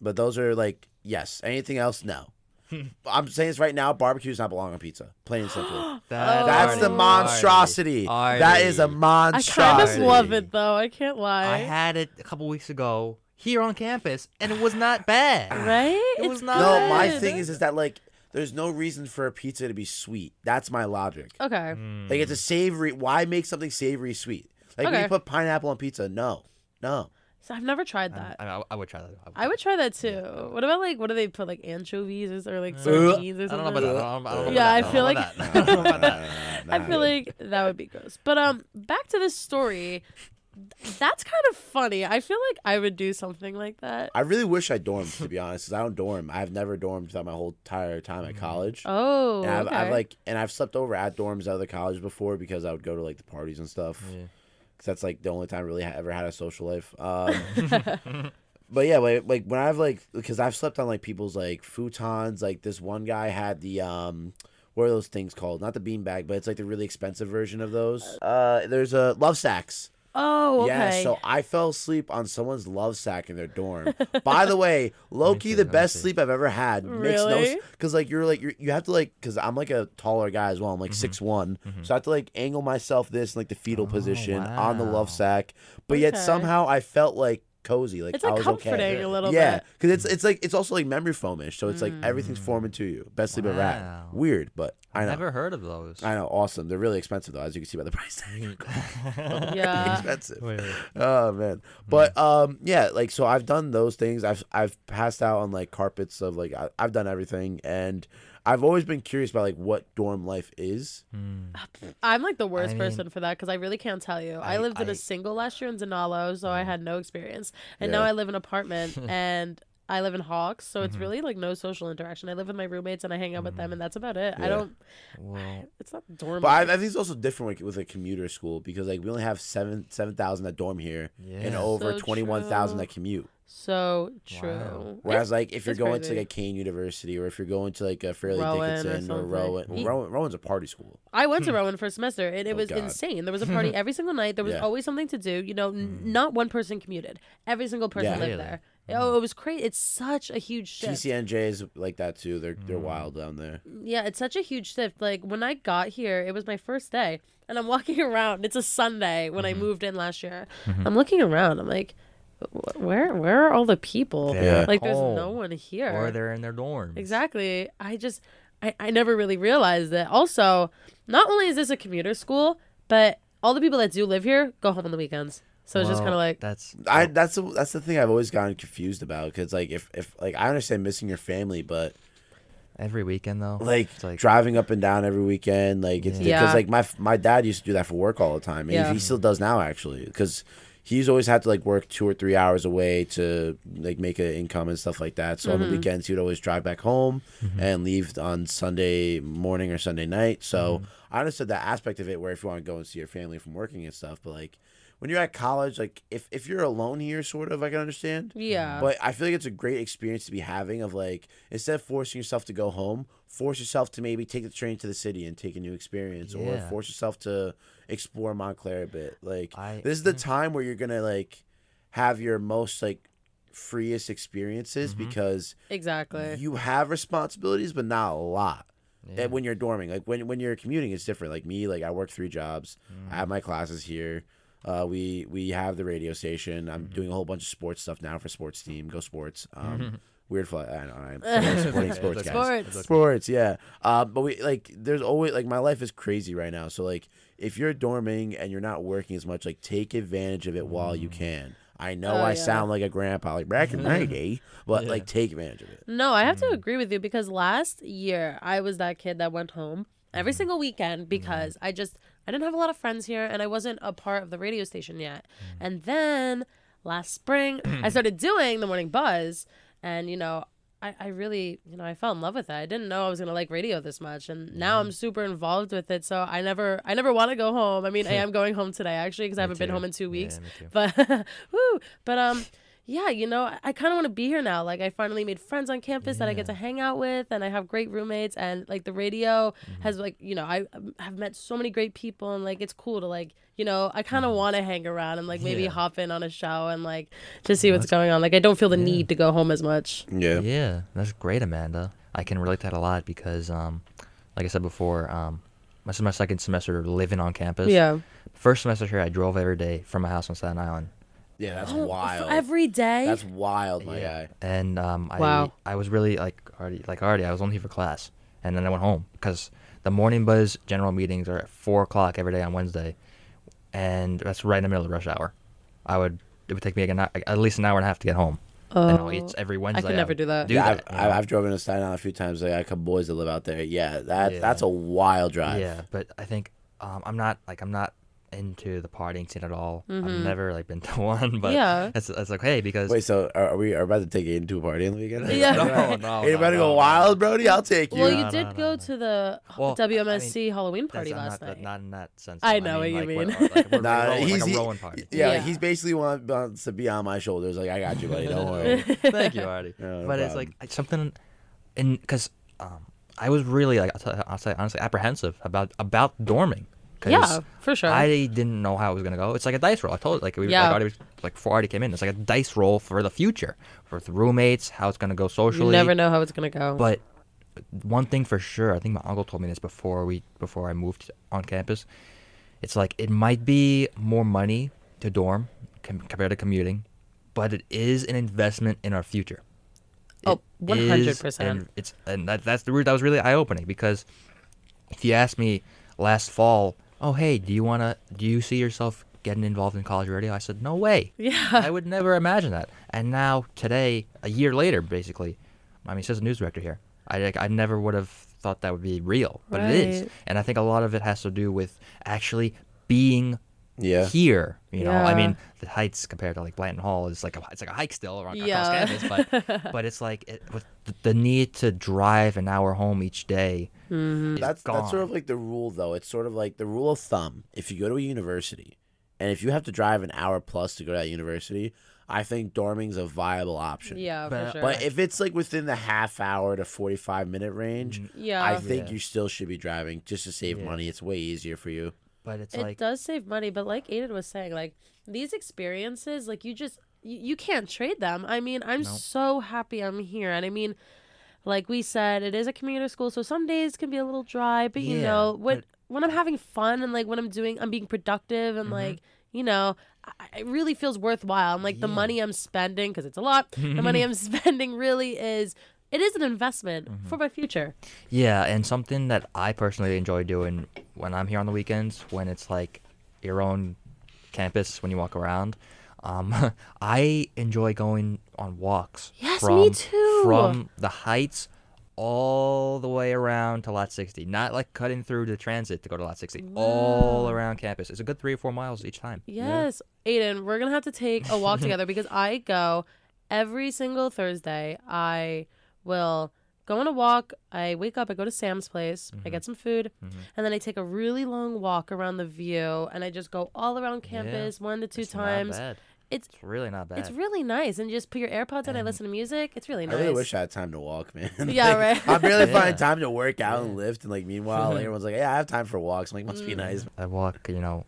But those are like yes. Anything else? No. I'm saying this right now. Barbecue does not belong on pizza. Plain and simple. That That's the already- monstrosity. That is a already. I monstrosity. kind of love it though. I can't lie. I had it a couple weeks ago here on campus, and it was not bad. right? It was It's not No, my good. thing is is that like there's no reason for a pizza to be sweet. That's my logic. Okay. Like it's a savory. Why make something savory sweet? Like when you put pineapple on pizza, no, no. So I've never tried that. I, I would try that. I would try that too. What about like what do they put like anchovies or like Uh, sardines or I something? don't know about that. I don't, I don't know Yeah, about I that. feel don't know like- about that. I don't know about that. I feel like that would be gross. But um, back to this story. Th- That's kind of funny. I feel like I would do something like that. I really wish I dormed to be honest, because I don't dorm. I've never dormed throughout my whole entire time Mm. at college. Oh, and I've, okay. I've like and I've slept over at dorms at other colleges before because I would go to like the parties and stuff. Yeah. Cause that's like the only time I really ha- ever had a social life. Um, but yeah, like, like when I've like because I've slept on like people's like futons. Like this one guy had the um, what are those things called? Not the beanbag, but it's like the really expensive version of those. Uh, there's a love sacks. Oh, okay. Yeah, so I fell asleep on someone's love sack in their dorm. By the way, lowkey, the best sleep I've ever had. Makes no Really? because like you're like you're, you have to like because I'm like a taller guy as well. I'm like six one, so I have to like angle myself this in like the fetal Oh, position on the wow. love sack. But yet Okay. somehow I felt like cozy, like it's I was comforting okay. a little Yeah, bit. because it's it's like it's also like memory foamish, so it's like everything's forming to you. Best sleep I've ever had. Weird, but I I've know. never heard of those. I know, awesome. They're really expensive though, as you can see by the price tag. Yeah. expensive. Wait, wait. Oh man. But um yeah, like so I've done those things. I've I've passed out on like carpets of like I, I've done everything and I've always been curious about like what dorm life is. Hmm. I'm like the worst mean- person for that because I really can't tell you. I, I- lived in a single last year in Dinallo, so I had no experience, and now I live in an apartment and. I live in Hawks, so Mm-hmm. it's really like no social interaction. I live with my roommates and I hang out with them, mm-hmm. and that's about it. I don't. Well, It's not dorm. But I, I think it's also different with, with a commuter school because like we only have seven seven thousand that dorm here and over So twenty one thousand that commute. so Wow. true. Whereas like if you're it's going to like a Kean University or if you're going to like a Fairleigh Rowan or Dickinson or, something. Rowan, well, Rowan, Rowan's a party school. I went hmm. to Rowan for a semester and it Oh, was God. insane. There was a party every single night. There was Yeah. always something to do. You know, n- hmm. not one person commuted. Every single person Yeah. lived Really? there. Oh, it was crazy. It's such a huge shift. TCNJ is like that too. They're they're mm. wild down there. Yeah, it's such a huge shift. Like when I got here, it was my first day, and I'm walking around. It's a Sunday when I mm-hmm. moved in last year. Mm-hmm. I'm looking around. I'm like, "Wh- where where are all the people? They're Like there's no home. one here. or they're in their dorms. Exactly. I just I, I never really realized that. Also, not only is this a commuter school, but all the people that do live here go home on the weekends. So it's just Well, kind of like that's I that's the, that's the thing I've always gotten confused about because like if if like I understand missing your family, but every weekend though. like, it's like driving up and down every weekend, like it's because Yeah. like my my dad used to do that for work all the time, and Yeah. he still does now actually because he's always had to like work two or three hours away to like make an income and stuff like that. So on the mm-hmm. weekends he would always drive back home mm-hmm. and leave on Sunday morning or Sunday night. So mm-hmm. I understood that aspect of it where if you want to go and see your family from working and stuff, but like. When you're at college, like if, if you're alone here, sort of, I can understand. yeah. But I feel like it's a great experience to be having of like instead of forcing yourself to go home, force yourself to maybe take the train to the city and take a new experience, or force yourself to explore Montclair a bit. Like I- this is the time where you're gonna like have your most like freest experiences Mm-hmm. because exactly. you have responsibilities, but not a lot. Yeah. And when you're dorming, like when when you're commuting, it's different. Like me, like I work three jobs. Mm. I have my classes here. Uh, we we have the radio station. I'm Mm-hmm. doing a whole bunch of sports stuff now for sports team. Go sports. Um, weird fly. I know. I'm supporting sports It's guys. Sports. Sports, yeah. Um, but we like. There's always like my life is crazy right now. So like, if you're dorming and you're not working as much, like take advantage of it while you can. I know Oh, I yeah. sound like a grandpa, like back in my day, but like take advantage of it. No, I have Mm. to agree with you because last year I was that kid that went home Mm-hmm. every single weekend because I just I didn't have a lot of friends here and I wasn't a part of the radio station yet. Mm. And then last spring I started doing the morning buzz and you know I, I really you know I fell in love with it. I didn't know I was gonna like radio this much and now I'm super involved with it. So I never I never want to go home. I mean I am going home today actually because I haven't been home in two weeks. too. But woo, but um yeah, you know, I, I kind of want to be here now. Like, I finally made friends on campus that I get to hang out with, and I have great roommates. And like, the radio Mm-hmm. has like, you know, I um, have met so many great people, and like, it's cool to like, you know, I kind of want to hang around and like maybe Mm-hmm. Yeah. hop in on a show and like just see what's going on. Like, I don't feel the need to go home as much. Yeah. Yeah, that's great, Amanda. I can relate to that a lot because, um, like I said before, um, this is my second semester living on campus. Yeah. First semester here, I drove every day from my house on Staten Island, Yeah, that's Oh, wild. Every day. That's wild, my guy. and um, I Wow. I was really like already like already I was only here for class, and then I went home because the morning buzz general meetings are at four o'clock every day on Wednesday, and that's right in the middle of rush hour. I would it would take me like an, hou- at least an hour and a half to get home. Oh, I know it's every Wednesday. I Wednesday. could never would do that. Do yeah, that, I've, you know? I've, I've driven to Staten Island a few times. Like, I got a couple boys that live out there. Yeah, that Yeah. that's a wild drive. Yeah, but I think um, I'm not like I'm not into the partying scene at all. I've never like been to one, but Mm-hmm. Yeah. it's it's okay because Wait, so are, are we are about to take Aidan to a party on the weekend? Yeah. no, no, no, you about to go no. wild, Brody? I'll take you. Well, you no, did no, go no. to the Well, I WMSC Halloween party last not, night. Not in that sense. I though. know what you like, mean. we're- like, we're Nah, rolling, he's like he- a rolling party. Yeah, Yeah. he's basically want, wants to be on my shoulders. Like I got you, buddy. Don't worry. Thank you, Ardi. No but it's like something, in because um, I was really like I'll, tell, I'll say honestly apprehensive about about dorming. Yeah, for sure. I didn't know how it was gonna go. It's like a dice roll. I told it like we Yeah. like, was, like before Ardi came in. It's like a dice roll for the future, for the roommates, how it's gonna go socially. you never know how it's gonna go. But one thing for sure, I think my uncle told me this before we before I moved on campus. It's like it might be more money to dorm com- compared to commuting, but it is an investment in our future. Oh, 100%. an- It's and that, that's the route that was really eye opening because if you asked me last fall, oh hey, do you wanna do you see yourself getting involved in college radio? I said no way. yeah, I would never imagine that. And now today, a year later, basically, I mean, says a news director here. I like, I never would have thought that would be real, but it is. And I think a lot of it has to do with actually being Yeah. here. You know, yeah. I mean, the heights compared to like Blanton Hall is like a, it's like a hike still around Yeah. campus, but but it's like it, with the, the need to drive an hour home each day. Mm-hmm. is That's that's sort of like the rule, though. It's sort of like the rule of thumb. If you go to a university, and if you have to drive an hour plus to go to that university, I think dorming's a viable option. yeah, for But- sure. But if it's like within the half hour to forty five minute range, yeah, I think Yeah. you still should be driving just to save Yeah. money. It's way easier for you. But it's like it like does save money. But like Aidan was saying, like these experiences, like you just you, you can't trade them. I mean, I'm No. so happy I'm here, and I mean. Like we said, it is a commuter school, so some days can be a little dry. But you Yeah, know, when but- when I'm having fun and like when I'm doing, I'm being productive and like you know, I, it really feels worthwhile. And like the money I'm spending, because it's a lot, the money I'm spending really is. It is an investment Mm-hmm. for my future. Yeah, and something that I personally enjoy doing when I'm here on the weekends, when it's like your own campus, when you walk around, um, I enjoy going on walks. Yes, from, me too. From the heights all the way around to Lot 60. Not like cutting through the transit to go to Lot 60. All around campus. It's a good three or four miles each time. Yes, Aidan, we're gonna have to take a walk together because I go every single Thursday. I will go on a walk. I wake up. I go to Sam's place. I Mm-hmm. get some food, and then I take a really long walk around the view, and I just go all around campus one to two It's not times. Bad. It's It's really not bad. it's really nice, and you just put your AirPods in. I And- listen to music. It's really nice. I really wish I had time to walk, man. Yeah, Like, right. I'm barely Yeah. finding time to work out and lift, and like meanwhile, like, everyone's like, "Yeah, I have time for walks." I'm like, Mm. "Must be nice." I walk, you know,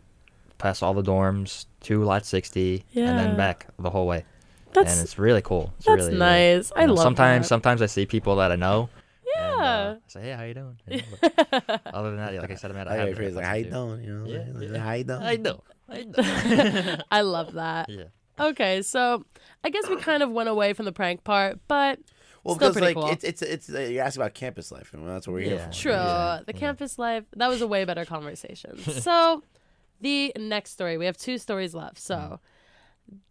past all the dorms to Lot 60 and then back the whole way. That's and it's really cool. It's that's really, nice. you I know, love sometimes that. sometimes I see people that I know. and, uh, Yeah. I say, hey, how you doing? You know, other than that, yeah, like I said, I'm at I have get phrase like, AirPods "How you doing?" You know, Yeah, like, yeah. "How you doing?" I know. I love that. yeah. Okay, so I guess we kind of went away from the prank part, but Well, Still because pretty like cool. it's it's it's uh, you're asking about campus life, and that's what we're here for. True. Yeah, The yeah. campus life, that was a way better conversation. so, the next story, we have two stories left. So,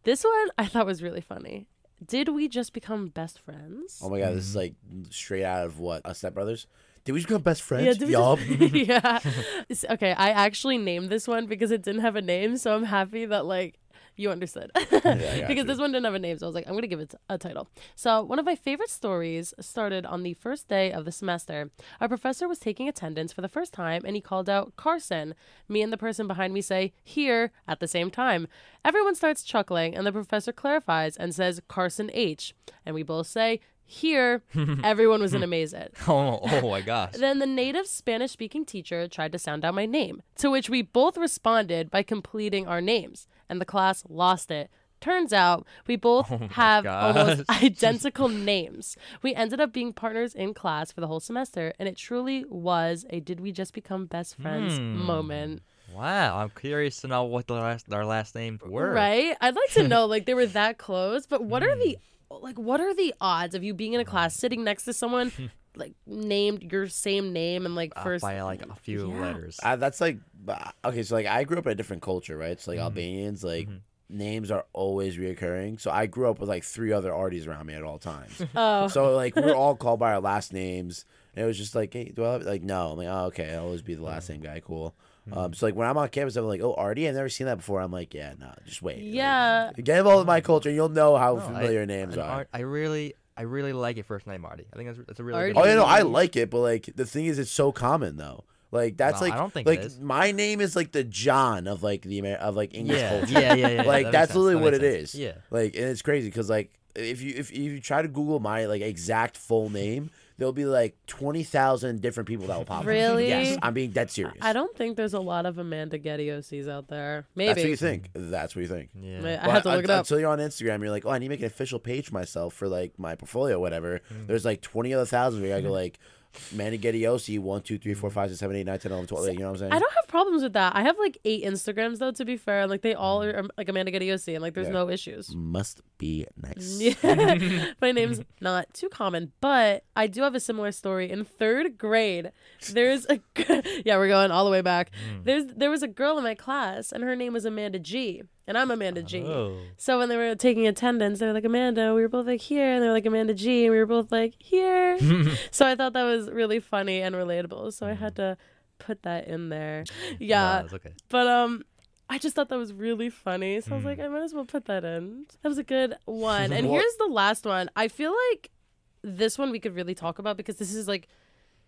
this one I thought was really funny. Did we just become best friends? Oh my god, this is like straight out of what? Uh, Step Brothers. Did we just become best friends? Yeah, did we Yup. just- yeah. S- Okay, I actually named this one because it didn't have a name, so I'm happy that like you understood. Got because this one didn't have a name, so I was like, I'm gonna give it a title. So one of my favorite stories started on the first day of the semester. Our professor was taking attendance for the first time, and he called out Carson. Me and the person behind me say "here" at the same time. Everyone starts chuckling, and the professor clarifies and says Carson H, and we both say "here." Everyone was in amaze. Oh, oh my gosh. Then the native Spanish speaking teacher tried to sound out my name, to which we both responded by completing our names, and the class lost it. Turns out we both Oh my have almost identical names. We ended up being partners in class for the whole semester, and it truly was a did we just become best friends Hmm. moment. Wow, I'm curious to know what the last our last names were. Right? I'd like to know like they were that close, but what are the Hmm. Like what are the odds of you being in a class sitting next to someone like named your same name and like Uh, first by like a few Yeah. letters. I, that's like uh, okay. So like I grew up in a different culture, right? So like Mm-hmm. Albanians, like names are always reoccurring. So I grew up with like three other Ardis around me at all times. Oh. so like we're all called by our last names. And it was just like, hey, do I have like no? I'm like, oh okay, I'll always be the last name guy, cool. Um, so like when I'm on campus, I'm like, oh Ardi, I've never seen that before. I'm like, yeah, no, just wait. Like, Yeah. get involved with my culture, and you'll know how No, I- familiar names an are. art- I really, I really like your first name, Marty. I think that's, that's a really Ardi. good Oh yeah, no, I like it, but like the thing is, it's so common though. Like that's No, like I don't think like is. my name is like the John of like the Amer- of like English yeah, culture. yeah, yeah, yeah. like that that's sense, literally that what it makes sense. is. Yeah. Like and it's crazy because like if you if, if you try to Google my like exact full name, there'll be like twenty thousand different people that will pop. up. Really? Yes, I'm being dead serious. I don't think there's a lot of Amanda Gettioses out there. Maybe. That's what you think. That's what you think. Yeah. Wait, I have to look un- it up. Until you're on Instagram, you're like, oh, I need to make an official page for myself for like my portfolio, whatever. Mm. There's like 20 other thousand where you gotta go like, Manny Gettiosi, 1, 2, 3, 4, 5, 6, 7, 8, 9, 10, 11, 12. You know what I'm saying? I don't have problems with that. I have like eight Instagrams though. To be fair, and like they all are um, like Amanda Gettiosi, and like there's Yeah. no issues. Must be nice. Yeah. My name's not too common, but I do have a similar story. In third grade, there's a yeah, we're going all the way back. There's there was a girl in my class, and her name was Amanda G, and I'm Amanda G. Oh. So when they were taking attendance, they were like Amanda. We were both like here, and they were like Amanda G, and we were both like here. so I thought that was really funny and relatable. So I had to put that in there. Yeah, No, okay. but um, I just thought that was really funny. So I was like, I might as well put that in. That was a good one. And here's the last one. I feel like this one we could really talk about because this is like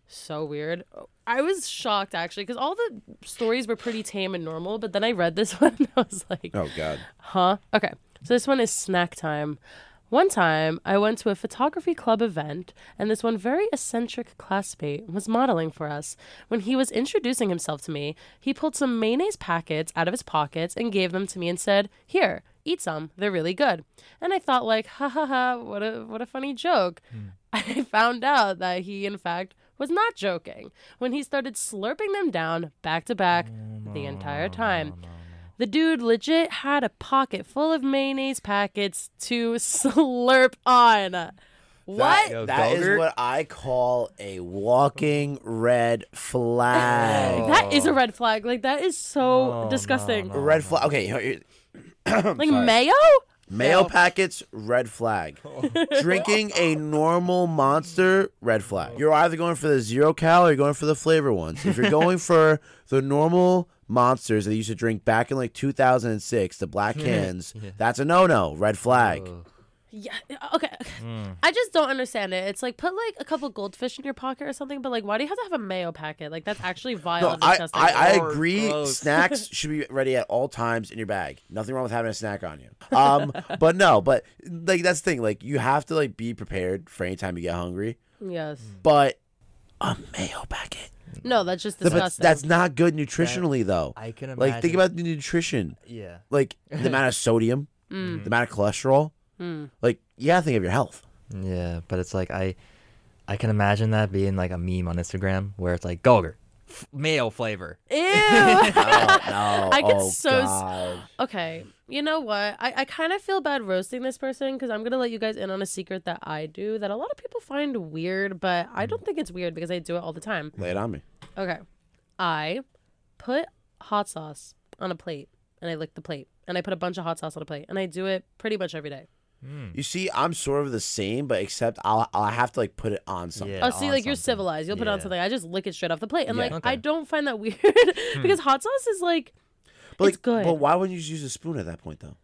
so weird. I was shocked actually because all the stories were pretty tame and normal, but then I read this one and I was like, Oh, God. Huh? Okay. So this one is snack time. One time, I went to a photography club event, and this one very eccentric classmate was modeling for us. When he was introducing himself to me, he pulled some mayonnaise packets out of his pockets and gave them to me and said, Here, eat some. They're really good. And I thought, like, ha ha ha, what a, what a funny joke. Hmm. I found out that he, in fact, was not joking when he started slurping them down back to back the entire time. The dude legit had a pocket full of mayonnaise packets to slurp on. What? Yo, That is what I call a walking red flag. that is a red flag. Like that is so No, disgusting. no, A red flag. Okay, here- here- Like mayo? No. packets, red flag. Oh. Drinking a normal monster, red flag. You're either going for the zero cal or you're going for the flavor ones. If you're going for the normal monsters that you used to drink back in like 2006, the black cans, that's a no no, red flag. Ugh. Yeah. Okay. I just don't understand it. It's like put like a couple goldfish in your pocket or something, but like why do you have to have a mayo packet? Like that's actually vile No, and I, disgusting. I, I Or agree. gross. Snacks should be ready at all times in your bag. Nothing wrong with having a snack on you. Um, but no, but like that's the thing. Like you have to like be prepared for any time you get hungry. yes. But a mayo packet. No, that's just But disgusting. that's not good nutritionally though. I can imagine. Like think about the nutrition. Yeah. Like the amount of sodium, Mm. the amount of cholesterol. Mm. Like you gotta think of your health. Yeah, but it's like I, I can imagine that being like a meme on Instagram where it's like Gogurt, f- mayo flavor. Ew. Oh, no. I get oh, so s- God. Okay, you know what? I, I kind of feel bad roasting this person because I'm gonna let you guys in on a secret that I do that a lot of people find weird, but I don't think it's weird because I do it all the time. Lay it on me. Okay, I put hot sauce on a plate and I lick the plate, and I put a bunch of hot sauce on a plate, and I do it pretty much every day. Mm. You see, I'm sort of the same, but except I'll I'll have to like put it on something. Yeah. oh, see, on like you're civilized. You'll put it on something. I just lick it straight off the plate, and Yeah. like Okay. I don't find that weird hmm. because hot sauce is like But it's like, good. But why wouldn't you just use a spoon at that point though?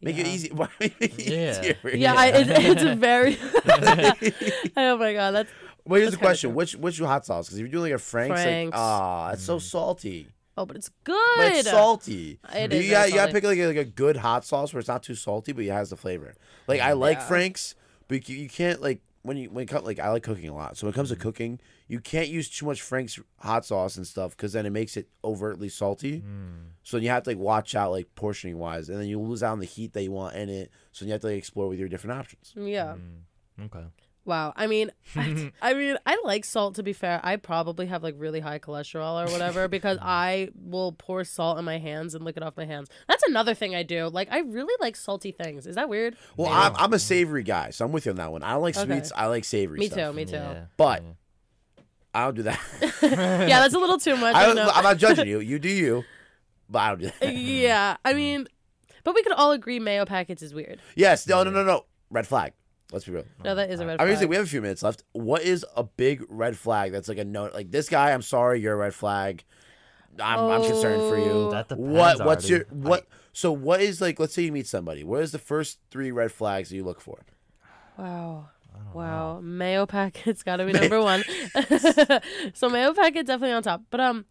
Make it easy. Why make it Yeah. easier? yeah, I, it, it's a very. oh my god, that's Well, here's That's the question: true. Which which hot sauce? Because if you're doing like a Frank's, Frank's. like ah, it's so hmm. salty. Oh, but it's good. But it's salty. It you is got very you got to pick like a, like a good hot sauce where it's not too salty, but it has the flavor. Like I like Yeah. Frank's, but you, you can't like when you when it comes like I like cooking a lot. So when it comes to Mm-hmm. cooking, you can't use too much Frank's hot sauce and stuff because then it makes it overtly salty. Mm. So you have to like watch out like portioning wise, and then you lose out on the heat that you want in it. So you have to like explore with your different options. Yeah. Mm, okay. Wow. I mean, I, I mean, I like salt. To be fair, I probably have like really high cholesterol or whatever because I will pour salt in my hands and lick it off my hands. That's another thing I do. Like, I really like salty things. Is that weird? Well, Yeah. I'm, I'm a savory guy, so I'm with you on that one. I don't like Okay. sweets. I like savory. Me stuff. too. Me too. Yeah. But- yeah. I don't do that. yeah, that's a little too much. I I don't, know. I'm not judging you. You do you, but I don't do that. yeah, I mm. mean, But we could all agree mayo packets is weird. Yes. No. No. No. No. Red flag. Let's be real. No, that is a red I flag. mean, say we have a few minutes left. What is a big red flag that's like a note? Like this guy, I'm sorry, you're a red flag. I'm, I'm concerned for you. Oh. That depends what what's your already. what? So what is like? Let's say you meet somebody. What is the first three red flags that you look for? Wow. Wow. Mayo packets gotta be number one. so mayo packet definitely on top. But um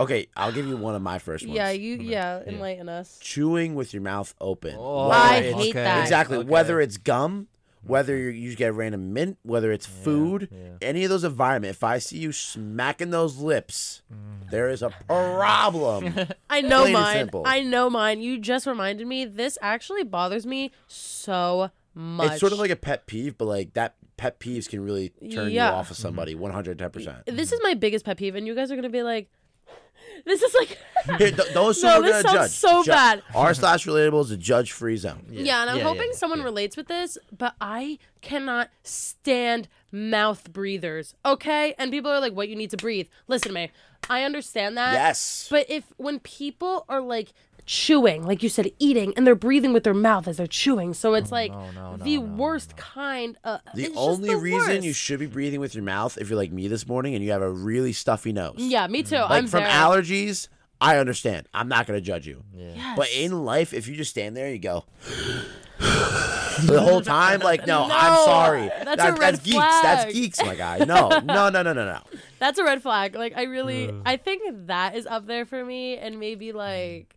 Okay, I'll give you one of my first ones. yeah, you yeah, enlighten us. chewing with your mouth open. Oh, I it's- hate that. Exactly. Okay. Whether it's gum, whether you you get random mint, whether it's food, yeah. any of those environment. If I see you smacking those lips, Mm. there is a problem. I know Plain mine. simple. I know mine. You just reminded me. This actually bothers me so much. it's sort of like a pet peeve, but like that pet peeves can really turn Yeah. you off of somebody. One hundred ten percent. this is my biggest pet peeve, and you guys are gonna be like, "This is like." Here, th- those who No, are this gonna sounds judge. so Ju- bad. R slash relatable is a judge free zone. Yeah, and I'm Yeah, hoping yeah, someone yeah. relates with this, but I cannot stand mouth breathers. Okay? And people are like, what you need to breathe. Listen to me. I understand that. Yes. But if when people are like chewing, like you said, eating, and they're breathing with their mouth as they're chewing, so it's like no, no, the no, no, worst kind of The it's just only the reason you should be breathing with your mouth if you're like me this morning and you have a really stuffy nose. Yeah, me too. Like I'm from very... allergies, I understand. I'm not gonna judge you. Yes. But in life, if you just stand there, and you go the whole time, like, no, I'm sorry. that's That- a red that's geeks. That's geeks, my guy. No, no, no, no, no, no. That's a red flag. Like I really I think that is up there for me and maybe like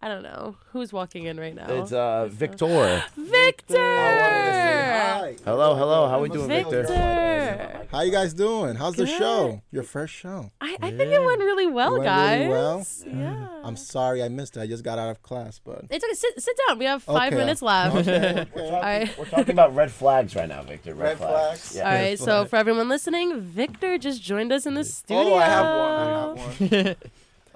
I don't know. Who's walking in right now? It's uh Victor. Victor. Hello, hello. How are we doing, Victor? Victor. How you guys doing? How's the Good. show? Your first show. I, I think it went really well, It went guys. really well? Yeah. I'm sorry I missed it. I just got out of class, but It's okay. Sit, sit down. We have five Okay. minutes left. Okay, We're talking, Alright. we're talking about red flags right now, Victor. Red, Red flags. Yeah. All right. So for everyone listening, Victor just joined us in the studio. Oh, I have one. I have one.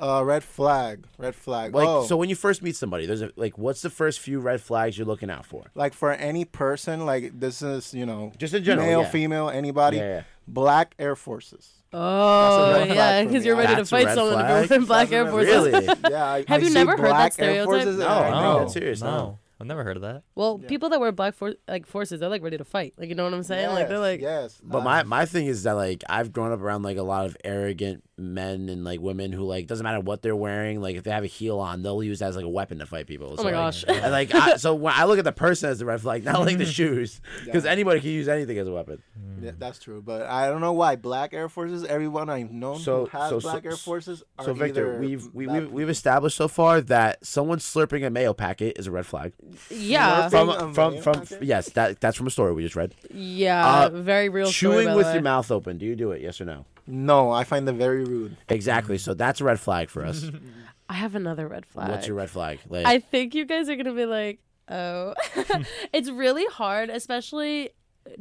uh, red flag. Red flag. Like, oh, so when you first meet somebody, there's a, like, what's the first few red flags you're looking out for? like for any person, like this is you know, Just in general, male, yeah. female, anybody. Yeah, yeah. Black Air Forces. Oh, yeah, because you're ready That's to fight someone if you're wearing black That's Air Forces. Really? Yeah. I, Have I you see never heard that black Air stereotype? Forces and No, I no. know. that's serious, no. No, I've never heard of that. Well, people that wear black for- like forces, they're like ready to fight. Like you know what I'm saying? like they're like, yes. But Uh, my, my thing is that like I've grown up around like a lot of arrogant men and like women who like doesn't matter what they're wearing like if they have a heel on they'll use that as like a weapon to fight people. Oh So, my like, gosh. and, like I, so when I look at the person as the red flag, not like the shoes, because anybody can use anything as a weapon. Yeah, that's true. But I don't know why black Air Forces. Everyone I've known So- who has so- so- black Air Forces are So Victor, either we've we, we've, we've established so far that someone slurping a mayo packet is a red flag. Yeah, Slurping From from from yes, that that's from a story we just read. yeah, Uh, very real. story, Chewing by the with way. your mouth open. Do you do it? Yes or no? No, I find them very rude. Exactly. So that's a red flag for us. I have another red flag. What's your red flag? Like, I think you guys are gonna be like, oh, it's really hard, especially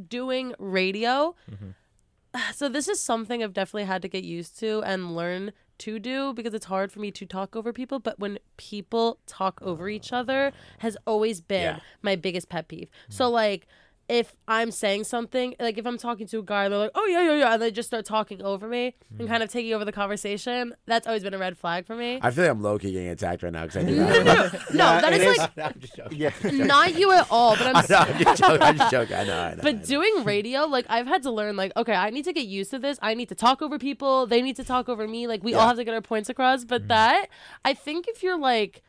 doing radio. So this is something I've definitely had to get used to and learn to do because it's hard for me to talk over people. But when people talk over each other, has always been Yeah. my biggest pet peeve. So mm. like. If I'm saying something, like if I'm talking to a guy, they're like, "Oh yeah, yeah, yeah," and they just start talking over me and hmm. kind of taking over the conversation. That's always been a red flag for me. I feel like I'm low key getting attacked right now because I do that. no, that it is is- like I'm just joking. Yeah. not you at all, but I'm I know, I'm just joking. I'm just joking. I know. I know. I But know. doing radio, like I've had to learn, like, okay, I need to get used to this. I need to talk over people. They need to talk over me. Like we all Yeah. have to get our points across. But hmm. that, I think, if you're like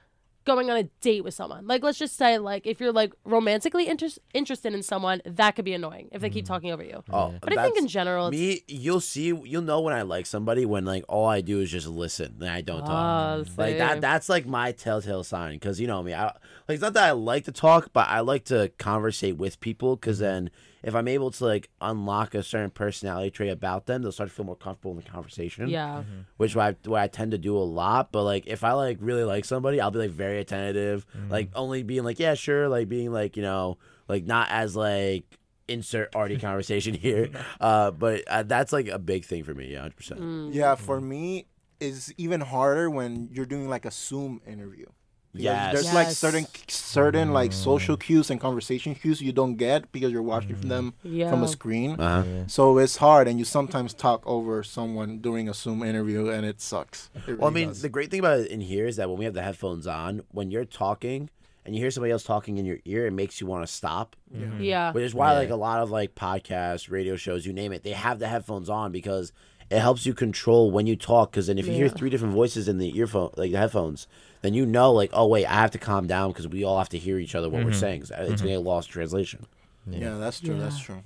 going on a date with someone, like let's just say, like if you're like romantically inter- interested in someone, that could be annoying if they keep mm-hmm. talking over you. Oh, But I think in general, it's, me, you'll see, you'll know when I like somebody when like all I do is just listen and I don't talk. Ah, mm-hmm. Like see. that, that's like my telltale sign because you know me. I like it's not that I like to talk, but I like to conversate with people because mm-hmm. then if I'm able to like unlock a certain personality trait about them, they'll start to feel more comfortable in the conversation. yeah. which I what I tend to do a lot. But like if I like really like somebody, I'll be like very attentive, like only being like yeah sure, like being like you know like not as like insert Ardi conversation here. Uh, but uh, that's like a big thing for me. Yeah, hundred percent. Mm. Yeah, for me, it's even harder when you're doing like a Zoom interview. Because Yes. There's like Yes. certain certain like social cues and conversation cues you don't get because you're watching from them from a screen. Uh-huh. So it's hard, and you sometimes talk over someone during a Zoom interview, and it sucks. It Well, I mean, does. the great thing about it in here is that when we have the headphones on, when you're talking and you hear somebody else talking in your ear, it makes you want to stop. Yeah. Which is why, Yeah. like a lot of like podcasts, radio shows, you name it, they have the headphones on because it helps you control when you talk. Because then if you hear three different voices in the earphone, like the headphones, then you know, like, oh wait, I have to calm down because we all have to hear each other what we're mm-hmm. saying. 'cause It's mm-hmm. gonna get lost in translation. yeah, that's true. That's true.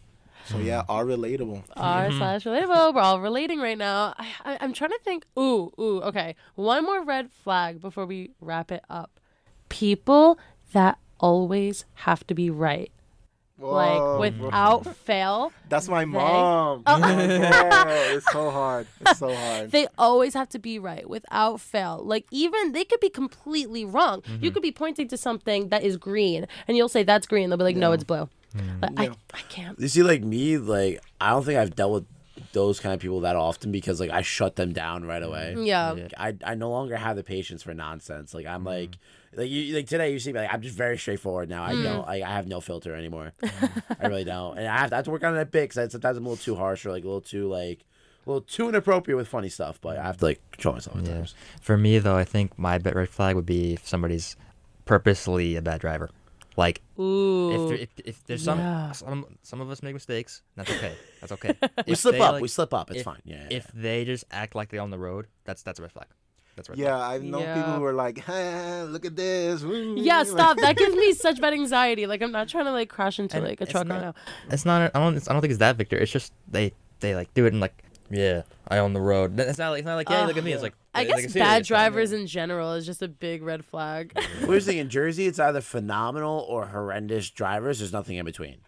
So yeah, mm-hmm. are relatable. R slash relatable. We're all relating right now. I, I, I'm trying to think. Ooh, ooh. Okay, one more red flag before we wrap it up. People that always have to be right, Whoa. like without fail. That's my they- mom. Oh my God, it's so hard. It's so hard. They always have to be right without fail. Like even they could be completely wrong. You mm-hmm. could be pointing to something that is green, and you'll say that's green. They'll be like, no, it's blue. Mm. Like, Yeah. I, I can't. You see, like me, like I don't think I've dealt with those kind of people that often because like I shut them down right away. Yeah. I, I no longer have the patience for nonsense. Like. I'm mm-hmm. like like you like today you see me like I'm just very straightforward now. I Mm. don't like I have no filter anymore. I really don't, and I have, to, I have to work on it a bit because sometimes I'm a little too harsh or like a little too like a little too inappropriate with funny stuff. But I have to like control myself at Yeah. times. For me though, I think my bit red flag would be if somebody's purposely a bad driver. Like Ooh. if, there, if if there's some Yeah. some some of us make mistakes, that's okay. That's okay. We slip they, up. like- we slip up. It's if- fine. Yeah. yeah, If they just act like they're on the road, that's that's a red flag. That's a red Yeah. I've known Yeah. people who are like, "Ah, "Look at this." Yeah, Like- stop. That gives me such bad anxiety. Like I'm not trying to like crash into And like a it's truck not- right now. It's not. I don't. It's, I don't think it's that Victor. It's just they they like do it in like yeah, I own the road. It's not like it's not like yeah, Ugh. look at me. It's like I guess it's bad drivers in general is just a big red flag. Well, here's the thing: in Jersey, it's either phenomenal or horrendous drivers. There's nothing in between.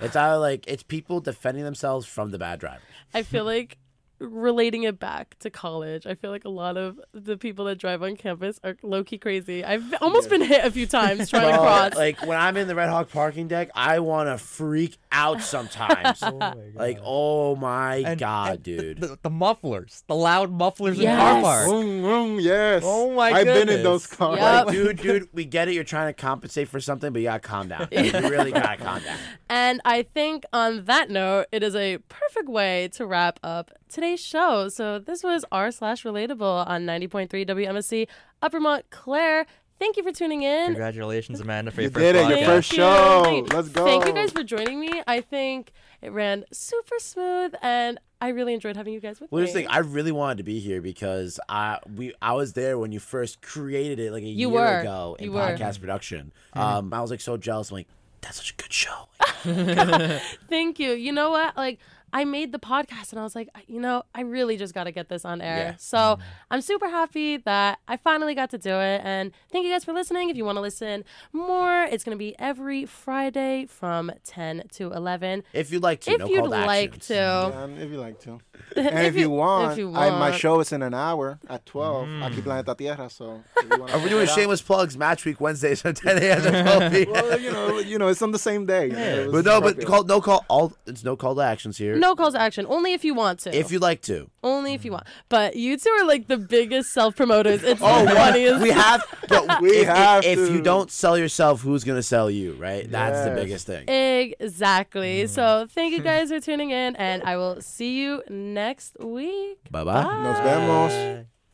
It's either like it's people defending themselves from the bad drivers. I feel like relating it back to college, I feel like a lot of the people that drive on campus are low key crazy. I've almost been hit a few times trying to cross. like when I'm in the Red Hawk parking deck, I want to freak out sometimes. Oh like, oh my And- god, and dude. The, the, the mufflers, the loud mufflers in Yes. car park. Vroom, vroom, yes. Oh my god, I've been in those cars. Yep. Like, dude, dude, we get it. You're trying to compensate for something, but you gotta calm down. Like, you really gotta calm down. And I think on that note, it is a perfect way to wrap up today's show. So this was r slash relatable on 90.3 WMSC Upper Montclair. Thank you for tuning in. Congratulations, Amanda, for You your first did it, your first show. Thank you. Let's go. Thank you guys for joining me. I think it ran super smooth and I really enjoyed having you guys with Well, me. this thing, I really wanted to be here because I we I was there when you first created it like a You year were. ago in You were. podcast production. Um, I was like so jealous. I'm like, that's such a good show. Thank you. You know what? Like I made the podcast and I was like, you know, I really just got to get this on air. Yeah. So I'm super happy that I finally got to do it. And thank you guys for listening. If you want to listen more, it's going to be every Friday from 10 to 11. If you'd like to, If no you'd call like actions. to. Yeah, if you like to. And if, If you, you- want, if you I, my show is in an hour at 12. Mm. Aquí Planeta Tierra, so. if you wanna Are we doing it out- shameless plugs? Match week Wednesdays from 10 a.m. to 12 p.m. Well, you know, you know, it's on the same day. you know, it was But no, but call no call all. It's no call to actions here. No calls to action. Only if you want to. If you'd like to. Only if you want. But you two are like the biggest self promoters. It's Oh, the funniest. we have. But We if, have if, if you don't sell yourself, who's gonna sell you? Right. That's the biggest thing. Exactly. Mm. So thank you guys for tuning in, and I will see you next week. Bye bye. Nos vemos.